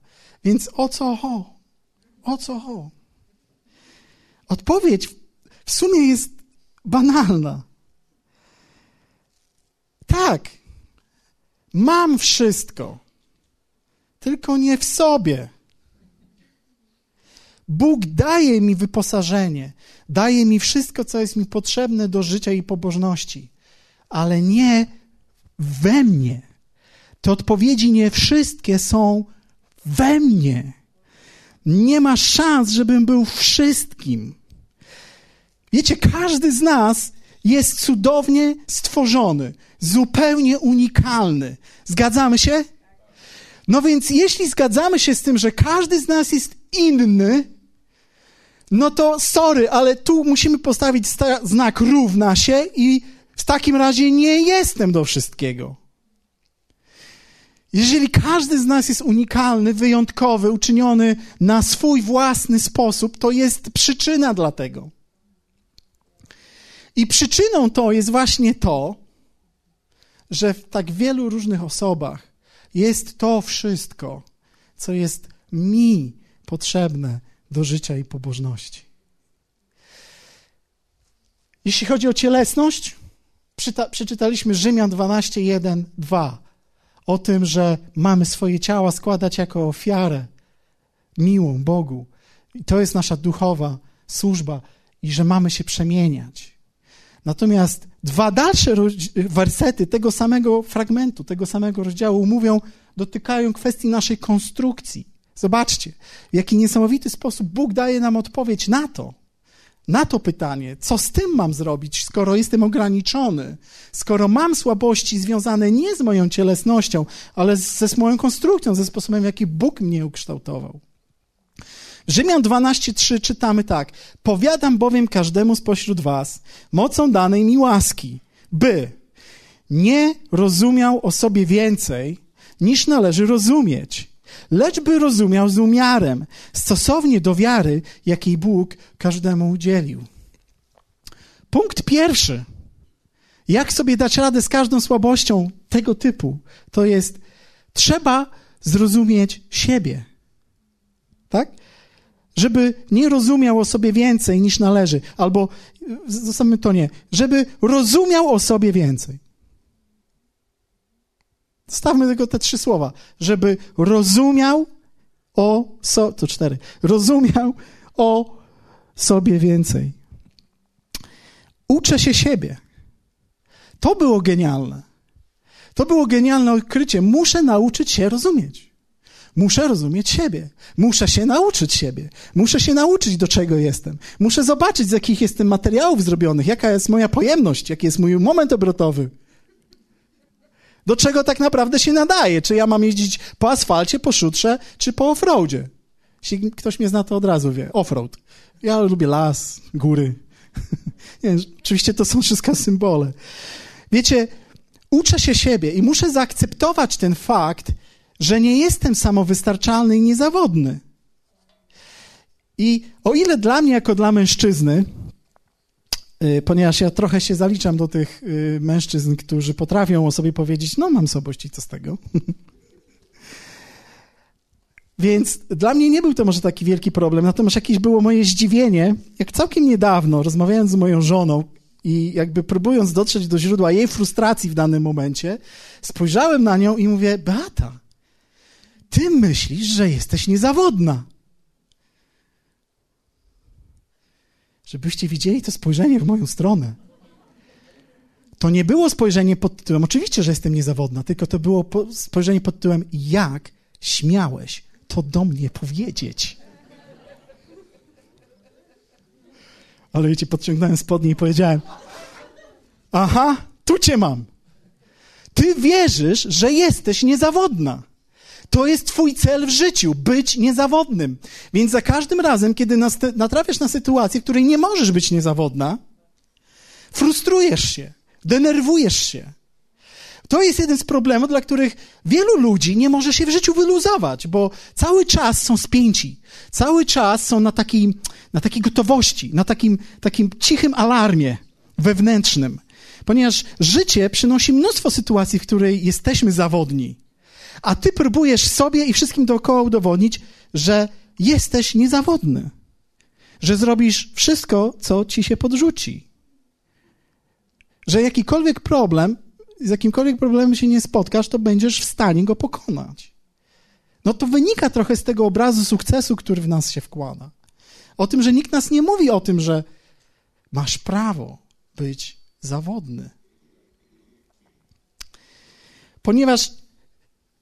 [SPEAKER 1] Więc o co ho? O co ho? Odpowiedź w sumie jest banalna. Tak, mam wszystko tylko nie w sobie. Bóg daje mi wyposażenie, daje mi wszystko, co jest mi potrzebne do życia i pobożności, ale nie we mnie. Te odpowiedzi nie wszystkie są we mnie. Nie ma szans, żebym był wszystkim. Wiecie, każdy z nas jest cudownie stworzony, zupełnie unikalny. Zgadzamy się? No więc jeśli zgadzamy się z tym, że każdy z nas jest inny, no to sorry, ale tu musimy postawić znak równa się i w takim razie nie jestem do wszystkiego. Jeżeli każdy z nas jest unikalny, wyjątkowy, uczyniony na swój własny sposób, to jest przyczyna dla tego. I przyczyną to jest właśnie to, że w tak wielu różnych osobach jest to wszystko, co jest mi potrzebne do życia i pobożności. Jeśli chodzi o cielesność, przeczytaliśmy Rzymian 12, 1, 2 o tym, że mamy swoje ciała składać jako ofiarę miłą Bogu. I to jest nasza duchowa służba i że mamy się przemieniać. Natomiast dwa dalsze wersety tego samego fragmentu, tego samego rozdziału mówią, dotykają kwestii naszej konstrukcji. Zobaczcie, w jaki niesamowity sposób Bóg daje nam odpowiedź na to, na to pytanie, co z tym mam zrobić, skoro jestem ograniczony, skoro mam słabości związane nie z moją cielesnością, ale ze moją konstrukcją, ze sposobem, w jaki Bóg mnie ukształtował. Rzymian 12:3 czytamy tak: Powiadam bowiem każdemu spośród was mocą danej mi łaski, by nie rozumiał o sobie więcej, niż należy rozumieć, lecz by rozumiał z umiarem, stosownie do wiary, jakiej Bóg każdemu udzielił. Punkt pierwszy. Jak sobie dać radę z każdą słabością tego typu? To jest trzeba zrozumieć siebie. Tak? Żeby nie rozumiał o sobie więcej niż należy, albo zostawmy to nie, żeby rozumiał o sobie więcej. Stawmy tylko te trzy słowa, żeby rozumiał o so, to cztery, rozumiał o sobie więcej. Uczę się siebie. To było genialne. To było genialne odkrycie. Muszę nauczyć się rozumieć. Muszę rozumieć siebie. Muszę się nauczyć siebie. Muszę się nauczyć, do czego jestem. Muszę zobaczyć, z jakich jestem materiałów zrobionych, jaka jest moja pojemność, jaki jest mój moment obrotowy. Do czego tak naprawdę się nadaje? Czy ja mam jeździć po asfalcie, po szutrze, czy po offroadzie? Jeśli ktoś mnie zna, to od razu wie. Offroad. Ja lubię las, góry. Nie, oczywiście to są wszystko symbole. Wiecie, uczę się siebie i muszę zaakceptować ten fakt, że nie jestem samowystarczalny i niezawodny. I o ile dla mnie, jako dla mężczyzny, y, ponieważ ja trochę się zaliczam do tych y, mężczyzn, którzy potrafią o sobie powiedzieć, no mam słabości, co z tego? Więc dla mnie nie był to może taki wielki problem, natomiast jakieś było moje zdziwienie, jak całkiem niedawno, rozmawiając z moją żoną i jakby próbując dotrzeć do źródła jej frustracji w danym momencie, spojrzałem na nią i mówię, Beata, ty myślisz, że jesteś niezawodna. Żebyście widzieli to spojrzenie w moją stronę. To nie było spojrzenie pod tytułem, oczywiście, że jestem niezawodna, tylko to było spojrzenie pod tytułem, jak śmiałeś to do mnie powiedzieć. Ale wiecie, podciągnąłem spodnie i powiedziałem: Aha, tu cię mam. Ty wierzysz, że jesteś niezawodna. To jest Twój cel w życiu być niezawodnym. Więc za każdym razem, kiedy natrafiasz na sytuację, w której nie możesz być niezawodna, frustrujesz się, denerwujesz się. To jest jeden z problemów, dla których wielu ludzi nie może się w życiu wyluzować, bo cały czas są spięci. Cały czas są na takiej, na takiej gotowości, na takim, takim cichym alarmie wewnętrznym. Ponieważ życie przynosi mnóstwo sytuacji, w której jesteśmy zawodni. A ty próbujesz sobie i wszystkim dookoła udowodnić, że jesteś niezawodny. Że zrobisz wszystko, co ci się podrzuci. Że jakikolwiek problem z jakimkolwiek problemem się nie spotkasz, to będziesz w stanie go pokonać. No to wynika trochę z tego obrazu sukcesu, który w nas się wkłada. O tym, że nikt nas nie mówi o tym, że masz prawo być zawodny. Ponieważ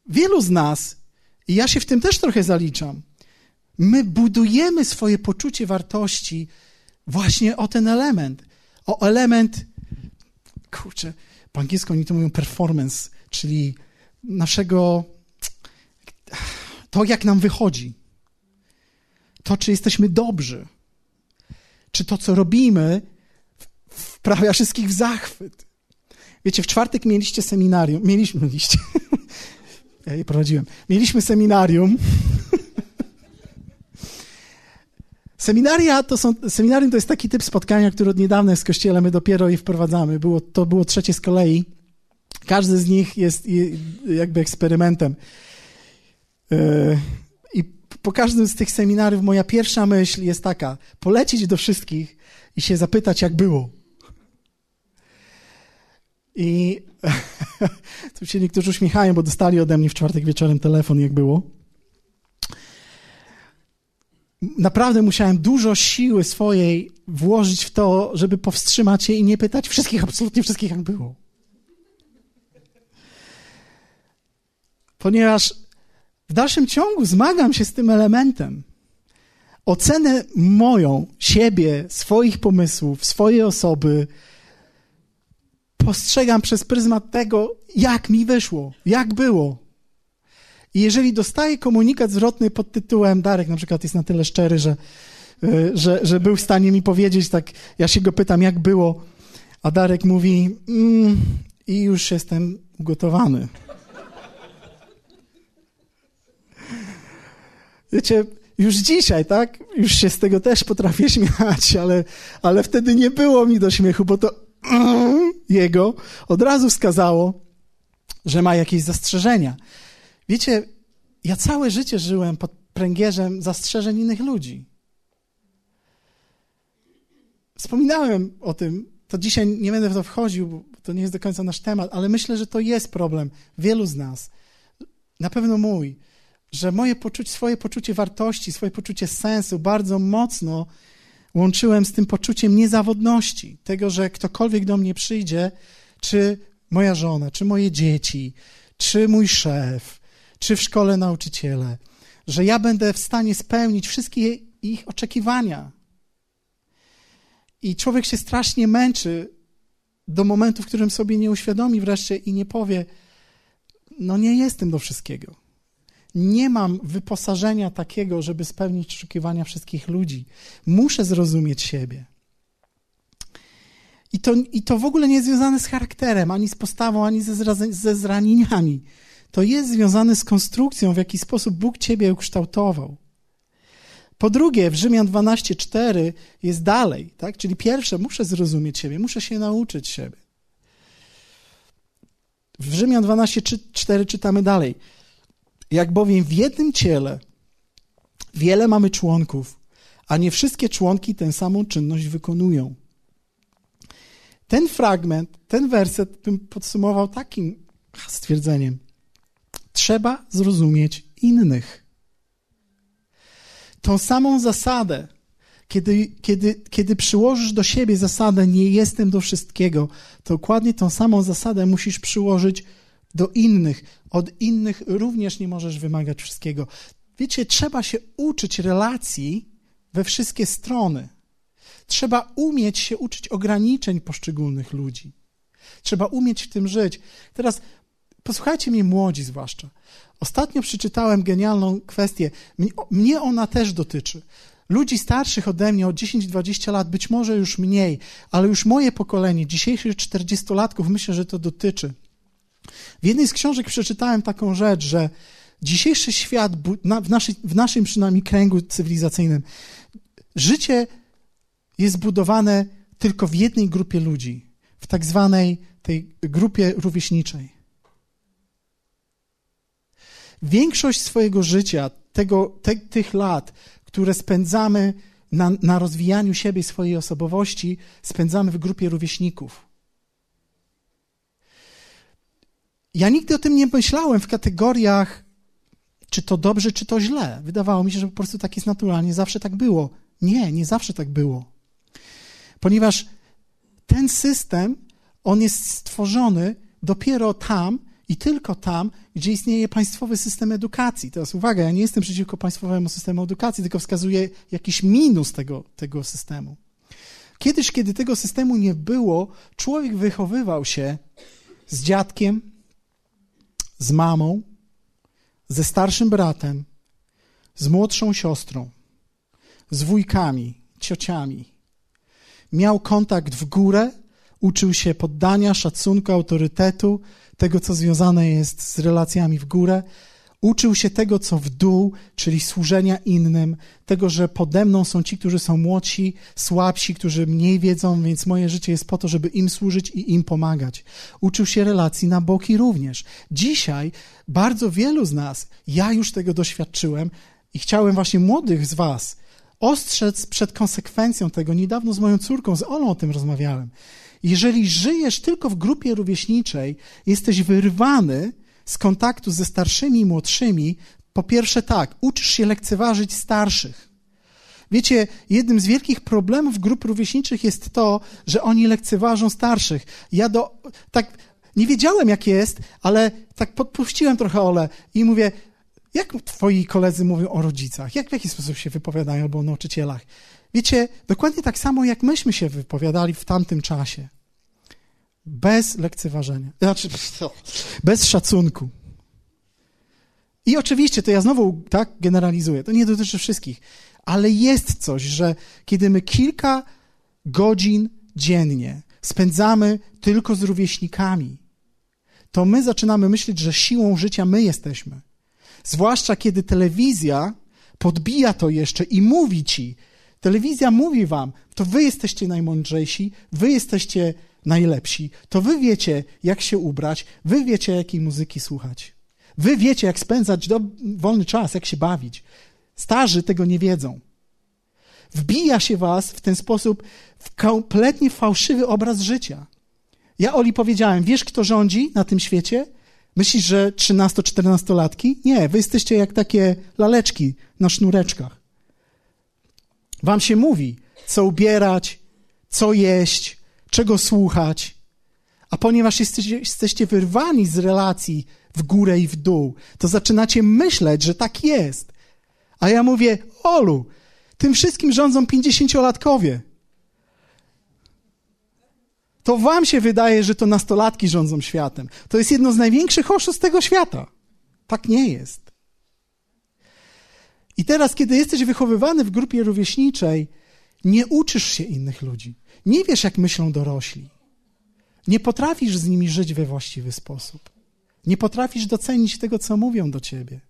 [SPEAKER 1] wielu z nas, i ja się w tym też trochę zaliczam, my budujemy swoje poczucie wartości właśnie o ten element. O element, kurczę, po angielsku oni to mówią performance, czyli naszego, to jak nam wychodzi. To, czy jesteśmy dobrzy. Czy to, co robimy, wprawia wszystkich w zachwyt. Wiecie, w czwartek mieliście seminarium. Mieliśmy, mieliście. Ja je prowadziłem. Mieliśmy seminarium. Seminaria to są, seminarium to jest taki typ spotkania, który od niedawna jest w kościele, my dopiero je wprowadzamy. Było, to było trzecie z kolei. Każdy z nich jest jakby eksperymentem. E, I po każdym z tych seminariów moja pierwsza myśl jest taka: polecić do wszystkich i się zapytać, jak było. I tu się niektórzy uśmiechają, bo dostali ode mnie w czwartek wieczorem telefon, jak było naprawdę musiałem dużo siły swojej włożyć w to, żeby powstrzymać się i nie pytać wszystkich, absolutnie wszystkich, jak było. Ponieważ w dalszym ciągu zmagam się z tym elementem. Ocenę moją, siebie, swoich pomysłów, swojej osoby postrzegam przez pryzmat tego, jak mi wyszło, jak było. I jeżeli dostaje komunikat zwrotny pod tytułem, Darek na przykład jest na tyle szczery, że, e, że, że był w stanie mi powiedzieć, tak, ja się go pytam, jak było, a Darek mówi, mm, i już jestem ugotowany. Wiecie, już dzisiaj, tak? Już się z tego też potrafię śmiać, ale, ale wtedy nie było mi do śmiechu, bo to jego od razu wskazało, że ma jakieś zastrzeżenia. Wiecie, ja całe życie żyłem pod pręgierzem zastrzeżeń innych ludzi. Wspominałem o tym, to dzisiaj nie będę w to wchodził, bo to nie jest do końca nasz temat, ale myślę, że to jest problem wielu z nas. Na pewno mój, że moje poczucie, swoje poczucie wartości, swoje poczucie sensu bardzo mocno łączyłem z tym poczuciem niezawodności, tego, że ktokolwiek do mnie przyjdzie, czy moja żona, czy moje dzieci, czy mój szef, czy w szkole nauczyciele, że ja będę w stanie spełnić wszystkie ich oczekiwania. I człowiek się strasznie męczy do momentu, w którym sobie nie uświadomi wreszcie i nie powie: No, nie jestem do wszystkiego. Nie mam wyposażenia takiego, żeby spełnić oczekiwania wszystkich ludzi. Muszę zrozumieć siebie. I to, I to w ogóle nie jest związane z charakterem, ani z postawą, ani ze, ze zranieniami. To jest związane z konstrukcją, w jaki sposób Bóg ciebie ukształtował. Po drugie, w Rzymian 12:4 jest dalej, tak? Czyli pierwsze, muszę zrozumieć siebie, muszę się nauczyć siebie. W Rzymian 12:4 czytamy dalej. Jak bowiem w jednym ciele wiele mamy członków, a nie wszystkie członki tę samą czynność wykonują. Ten fragment, ten werset bym podsumował takim stwierdzeniem. Trzeba zrozumieć innych. Tą samą zasadę, kiedy, kiedy, kiedy przyłożysz do siebie zasadę nie jestem do wszystkiego, to dokładnie tą samą zasadę musisz przyłożyć do innych. Od innych również nie możesz wymagać wszystkiego. Wiecie, trzeba się uczyć relacji we wszystkie strony. Trzeba umieć się uczyć ograniczeń poszczególnych ludzi. Trzeba umieć w tym żyć. Teraz posłuchajcie mnie, młodzi zwłaszcza. Ostatnio przeczytałem genialną kwestię. Mnie ona też dotyczy. Ludzi starszych ode mnie o 10-20 lat, być może już mniej, ale już moje pokolenie, dzisiejszych 40-latków, myślę, że to dotyczy. W jednej z książek przeczytałem taką rzecz, że dzisiejszy świat, w, naszym przynajmniej kręgu cywilizacyjnym, życie jest budowane tylko w jednej grupie ludzi, w tak zwanej tej grupie rówieśniczej. Większość swojego życia, tego, te, tych lat, które spędzamy na, na rozwijaniu siebie i swojej osobowości, spędzamy w grupie rówieśników. Ja nigdy o tym nie myślałem w kategoriach, czy to dobrze, czy to źle. Wydawało mi się, że po prostu tak jest naturalnie, zawsze tak było. Nie, nie zawsze tak było. Ponieważ ten system, on jest stworzony dopiero tam i tylko tam, gdzie istnieje państwowy system edukacji. Teraz uwaga, ja nie jestem przeciwko państwowemu systemu edukacji, tylko wskazuję jakiś minus tego, tego systemu. Kiedyś, kiedy tego systemu nie było, człowiek wychowywał się z dziadkiem, z mamą, ze starszym bratem, z młodszą siostrą, z wujkami, ciociami, miał kontakt w górę, uczył się poddania, szacunku, autorytetu, tego, co związane jest z relacjami w górę. Uczył się tego, co w dół, czyli służenia innym, tego, że pode mną są ci, którzy są młodsi, słabsi, którzy mniej wiedzą, więc moje życie jest po to, żeby im służyć i im pomagać. Uczył się relacji na boki również. Dzisiaj bardzo wielu z nas, ja już tego doświadczyłem i chciałem właśnie młodych z Was ostrzec przed konsekwencją tego. Niedawno z moją córką, z Olą o tym rozmawiałem. Jeżeli żyjesz tylko w grupie rówieśniczej, jesteś wyrwany z kontaktu ze starszymi i młodszymi, po pierwsze tak, uczysz się lekceważyć starszych. Wiecie, jednym z wielkich problemów grup rówieśniczych jest to, że oni lekceważą starszych. Ja do, tak, nie wiedziałem jak jest, ale tak podpuściłem trochę Ole i mówię, jak twoi koledzy mówią o rodzicach? Jak w jaki sposób się wypowiadają albo o nauczycielach? Wiecie, dokładnie tak samo jak myśmy się wypowiadali w tamtym czasie. Bez lekceważenia. Znaczy, bez szacunku. I oczywiście, to ja znowu tak generalizuję, to nie dotyczy wszystkich, ale jest coś, że kiedy my kilka godzin dziennie spędzamy tylko z rówieśnikami, to my zaczynamy myśleć, że siłą życia my jesteśmy. Zwłaszcza kiedy telewizja podbija to jeszcze i mówi ci, telewizja mówi wam, to wy jesteście najmądrzejsi, wy jesteście najlepsi, to wy wiecie, jak się ubrać, wy wiecie, jakiej muzyki słuchać. Wy wiecie, jak spędzać do, wolny czas, jak się bawić. Starzy tego nie wiedzą. Wbija się was w ten sposób w kompletnie fałszywy obraz życia. Ja Oli powiedziałem, wiesz, kto rządzi na tym świecie? Myślisz, że 13-14-latki? Nie, wy jesteście jak takie laleczki na sznureczkach. Wam się mówi, co ubierać, co jeść, czego słuchać. A ponieważ jesteście, jesteście wyrwani z relacji w górę i w dół, to zaczynacie myśleć, że tak jest. A ja mówię, Olu, tym wszystkim rządzą pięćdziesięciolatkowie. To wam się wydaje, że to nastolatki rządzą światem. To jest jedno z największych oszustw tego świata. Tak nie jest. I teraz, kiedy jesteś wychowywany w grupie rówieśniczej, nie uczysz się innych ludzi. Nie wiesz, jak myślą dorośli. Nie potrafisz z nimi żyć we właściwy sposób. Nie potrafisz docenić tego, co mówią do ciebie.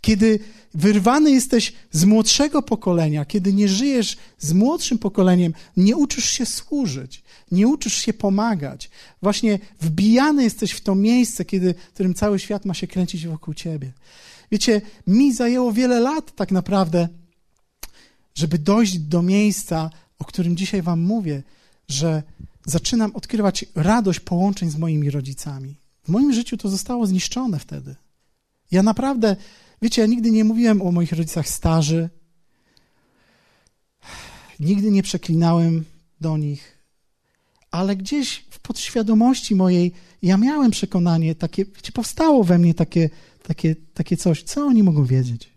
[SPEAKER 1] Kiedy wyrwany jesteś z młodszego pokolenia, kiedy nie żyjesz z młodszym pokoleniem, nie uczysz się służyć, nie uczysz się pomagać. Właśnie wbijany jesteś w to miejsce, kiedy, w którym cały świat ma się kręcić wokół ciebie. Wiecie, mi zajęło wiele lat tak naprawdę, żeby dojść do miejsca, o którym dzisiaj Wam mówię, że zaczynam odkrywać radość połączeń z moimi rodzicami. W moim życiu to zostało zniszczone wtedy. Ja naprawdę, wiecie, ja nigdy nie mówiłem o moich rodzicach starzy. Nigdy nie przeklinałem do nich, ale gdzieś w podświadomości mojej ja miałem przekonanie takie, wiecie, powstało we mnie takie, takie, takie coś, co oni mogą wiedzieć.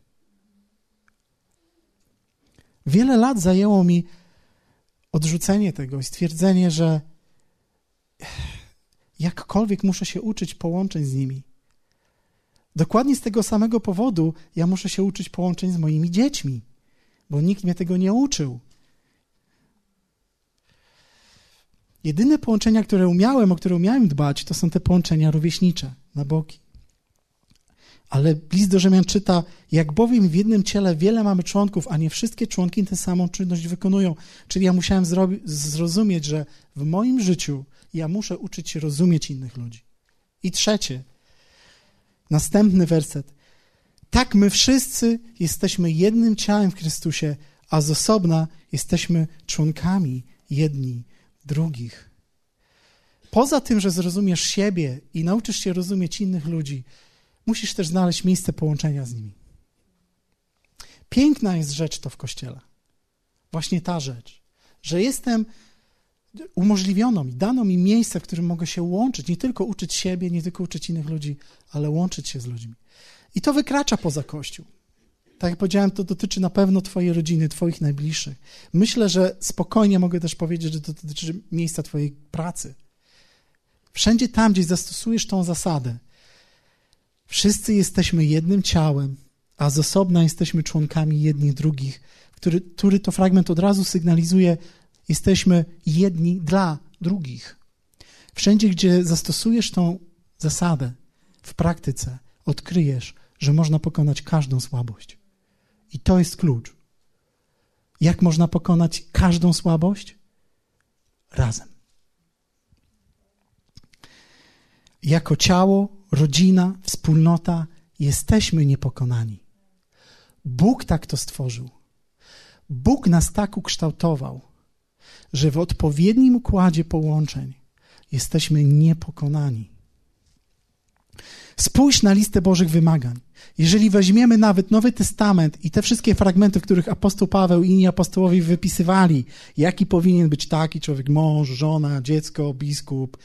[SPEAKER 1] Wiele lat zajęło mi odrzucenie tego i stwierdzenie, że jakkolwiek muszę się uczyć połączeń z nimi. Dokładnie z tego samego powodu ja muszę się uczyć połączeń z moimi dziećmi, bo nikt mnie tego nie uczył. Jedyne połączenia, które umiałem, o które umiałem dbać, to są te połączenia rówieśnicze na boki. Ale list do Rzymian czyta, jak bowiem w jednym ciele wiele mamy członków, a nie wszystkie członki tę samą czynność wykonują. Czyli ja musiałem zrozumieć, że w moim życiu ja muszę uczyć się rozumieć innych ludzi. I trzecie, następny werset. Tak my wszyscy jesteśmy jednym ciałem w Chrystusie, a z osobna jesteśmy członkami jedni drugich. Poza tym, że zrozumiesz siebie i nauczysz się rozumieć innych ludzi, musisz też znaleźć miejsce połączenia z nimi. Piękna jest rzecz to w kościele. Właśnie ta rzecz, że jestem umożliwiono mi, dano mi miejsce, w którym mogę się łączyć, nie tylko uczyć siebie, nie tylko uczyć innych ludzi, ale łączyć się z ludźmi. I to wykracza poza Kościół. Tak jak powiedziałem, to dotyczy na pewno Twojej rodziny, Twoich najbliższych. Myślę, że spokojnie mogę też powiedzieć, że to dotyczy miejsca Twojej pracy. Wszędzie tam, gdzie zastosujesz tą zasadę, Wszyscy jesteśmy jednym ciałem, a z osobna jesteśmy członkami jednych drugich, który, który to fragment od razu sygnalizuje, jesteśmy jedni dla drugich. Wszędzie, gdzie zastosujesz tą zasadę w praktyce, odkryjesz, że można pokonać każdą słabość. I to jest klucz. Jak można pokonać każdą słabość? Razem. Jako ciało rodzina, wspólnota, jesteśmy niepokonani. Bóg tak to stworzył. Bóg nas tak ukształtował, że w odpowiednim układzie połączeń jesteśmy niepokonani. Spójrz na listę Bożych wymagań. Jeżeli weźmiemy nawet Nowy Testament i te wszystkie fragmenty, w których apostoł Paweł i inni apostołowie wypisywali, jaki powinien być taki człowiek, mąż, żona, dziecko, biskup,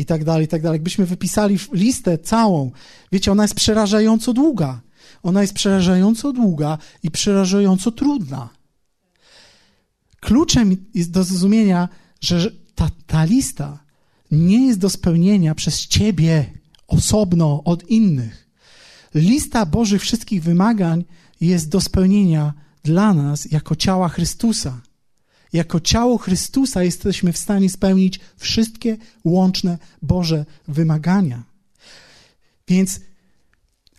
[SPEAKER 1] i tak dalej, i tak dalej. Jakbyśmy wypisali listę całą, wiecie, ona jest przerażająco długa. Ona jest przerażająco długa i przerażająco trudna. Kluczem jest do zrozumienia, że ta, ta lista nie jest do spełnienia przez ciebie osobno od innych. Lista Bożych wszystkich wymagań jest do spełnienia dla nas jako ciała Chrystusa. Jako ciało Chrystusa jesteśmy w stanie spełnić wszystkie łączne Boże wymagania. Więc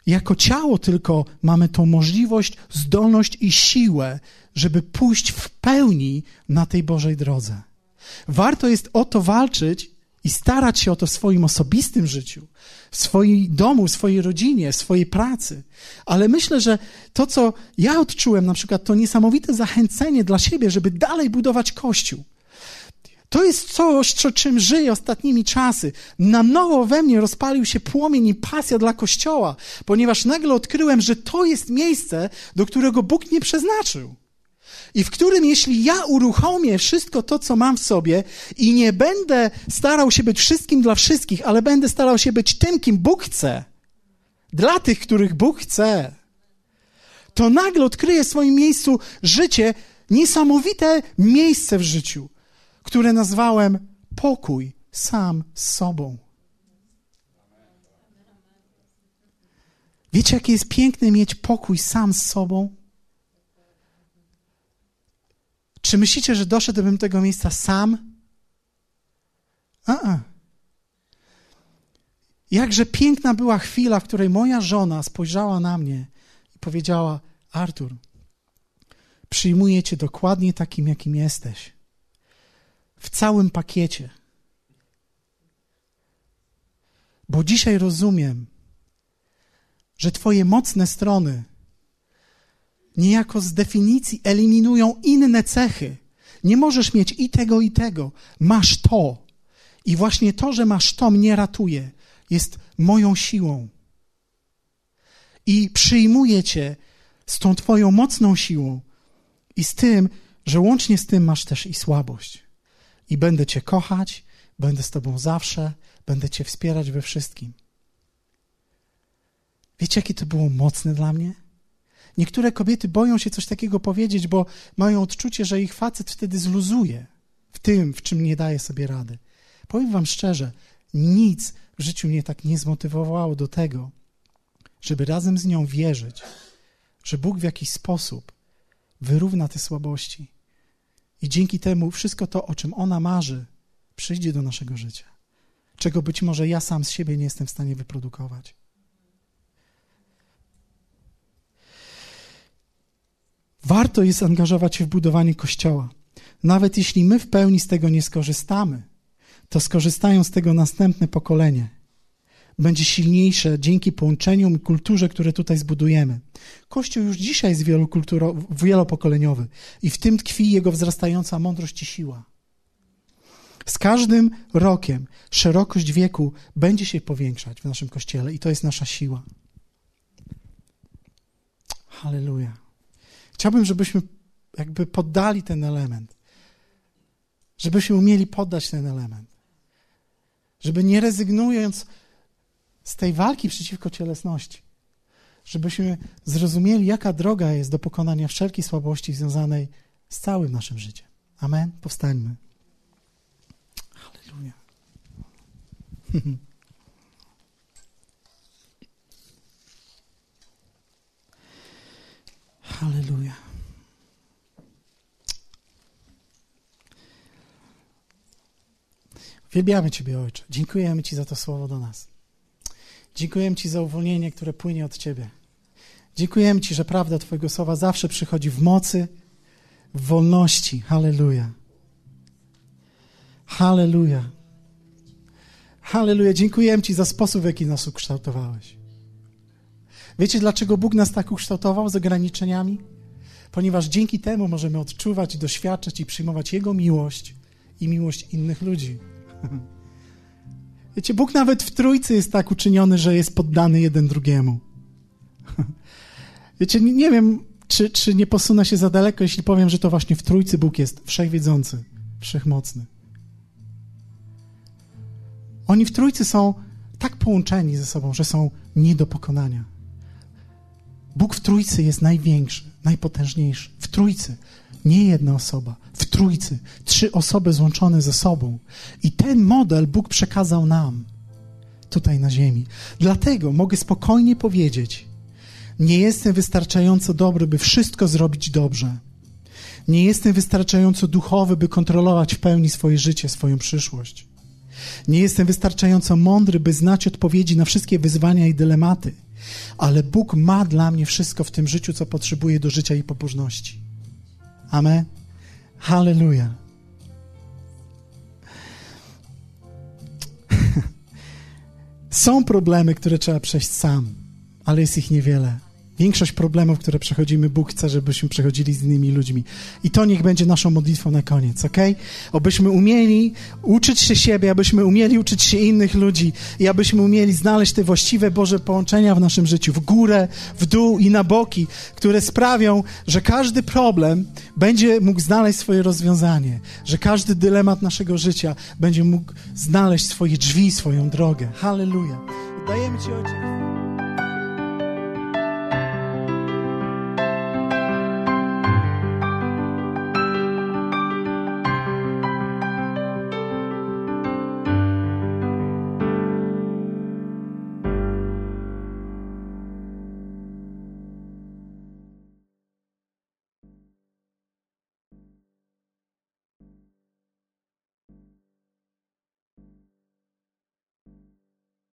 [SPEAKER 1] jako ciało tylko mamy tą możliwość, zdolność i siłę, żeby pójść w pełni na tej Bożej drodze. Warto jest o to walczyć i starać się o to w swoim osobistym życiu, w swoim domu, w swojej rodzinie, w swojej pracy. Ale myślę, że to, co ja odczułem, na przykład to niesamowite zachęcenie dla siebie, żeby dalej budować Kościół. To jest coś, co, czym żyję ostatnimi czasy. Na nowo we mnie rozpalił się płomień i pasja dla Kościoła, ponieważ nagle odkryłem, że to jest miejsce, do którego Bóg mnie przeznaczył i w którym jeśli ja uruchomię wszystko to, co mam w sobie i nie będę starał się być wszystkim dla wszystkich, ale będę starał się być tym, kim Bóg chce, dla tych, których Bóg chce, to nagle odkryje w swoim miejscu życie, niesamowite miejsce w życiu, które nazwałem pokój sam z sobą. Wiecie, jakie jest piękne mieć pokój sam z sobą? Czy myślicie, że doszedłbym do tego miejsca sam? A, -a. Jakże piękna była chwila, w której moja żona spojrzała na mnie i powiedziała: Artur, przyjmuję cię dokładnie takim, jakim jesteś. W całym pakiecie. Bo dzisiaj rozumiem, że Twoje mocne strony niejako z definicji eliminują inne cechy. Nie możesz mieć i tego, i tego. Masz to. I właśnie to, że masz to, mnie ratuje. Jest moją siłą. I przyjmuję Cię z tą Twoją mocną siłą i z tym, że łącznie z tym masz też i słabość. I będę Cię kochać, będę z Tobą zawsze, będę Cię wspierać we wszystkim. Wiecie, jakie to było mocne dla mnie? Niektóre kobiety boją się coś takiego powiedzieć, bo mają odczucie, że ich facet wtedy zluzuje w tym, w czym nie daje sobie rady. Powiem Wam szczerze, nic w życiu mnie tak nie zmotywowało do tego, żeby razem z nią wierzyć, że Bóg w jakiś sposób wyrówna te słabości. I dzięki temu wszystko to, o czym ona marzy, przyjdzie do naszego życia. Czego być może ja sam z siebie nie jestem w stanie wyprodukować. Warto jest angażować się w budowanie kościoła. Nawet jeśli my w pełni z tego nie skorzystamy, to skorzystają z tego następne pokolenie. Będzie silniejsze dzięki połączeniom i kulturze, które tutaj zbudujemy. Kościół już dzisiaj jest wielopokoleniowy i w tym tkwi jego wzrastająca mądrość i siła. Z każdym rokiem szerokość wieku będzie się powiększać w naszym kościele i to jest nasza siła. Halleluja. Chciałbym, żebyśmy jakby poddali ten element. Żebyśmy umieli poddać ten element. Żeby nie rezygnując z tej walki przeciwko cielesności, żebyśmy zrozumieli, jaka droga jest do pokonania wszelkiej słabości związanej z całym naszym życiem. Amen. Powstańmy. Halleluja. Halleluja. Wielbiamy Ciebie, Ojcze. Dziękujemy Ci za to słowo do nas. Dziękujemy Ci za uwolnienie, które płynie od Ciebie. Dziękujemy Ci, że prawda Twojego słowa zawsze przychodzi w mocy, w wolności. Halleluja. Halleluja. Halleluja. Dziękujemy Ci za sposób, w jaki nas ukształtowałeś. Wiecie, dlaczego Bóg nas tak ukształtował z ograniczeniami? Ponieważ dzięki temu możemy odczuwać, doświadczać i przyjmować Jego miłość i miłość innych ludzi. Wiecie, Bóg nawet w trójcy jest tak uczyniony, że jest poddany jeden drugiemu. Wiecie, nie, wiem, czy, czy nie posunę się za daleko, jeśli powiem, że to właśnie w trójcy Bóg jest wszechwiedzący, wszechmocny. Oni w trójcy są tak połączeni ze sobą, że są nie do pokonania. Bóg w trójcy jest największy, najpotężniejszy. W trójcy. Nie jedna osoba, w trójcy. Trzy osoby złączone ze sobą. I ten model Bóg przekazał nam tutaj na ziemi. Dlatego mogę spokojnie powiedzieć, nie jestem wystarczająco dobry, by wszystko zrobić dobrze. Nie jestem wystarczająco duchowy, by kontrolować w pełni swoje życie, swoją przyszłość. Nie jestem wystarczająco mądry, by znać odpowiedzi na wszystkie wyzwania i dylematy ale Bóg ma dla mnie wszystko w tym życiu, co potrzebuję do życia i pobożności. Amen. Halleluja. Są problemy, które trzeba przejść sam, ale jest ich niewiele. Większość problemów, które przechodzimy, Bóg chce, żebyśmy przechodzili z innymi ludźmi. I to niech będzie naszą modlitwą na koniec, ok? Obyśmy umieli uczyć się siebie, abyśmy umieli uczyć się innych ludzi i abyśmy umieli znaleźć te właściwe Boże połączenia w naszym życiu, w górę, w dół i na boki, które sprawią, że każdy problem będzie mógł znaleźć swoje rozwiązanie, że każdy dylemat naszego życia będzie mógł znaleźć swoje drzwi, swoją drogę. Halleluja. Dajemy Ci, Ojcze.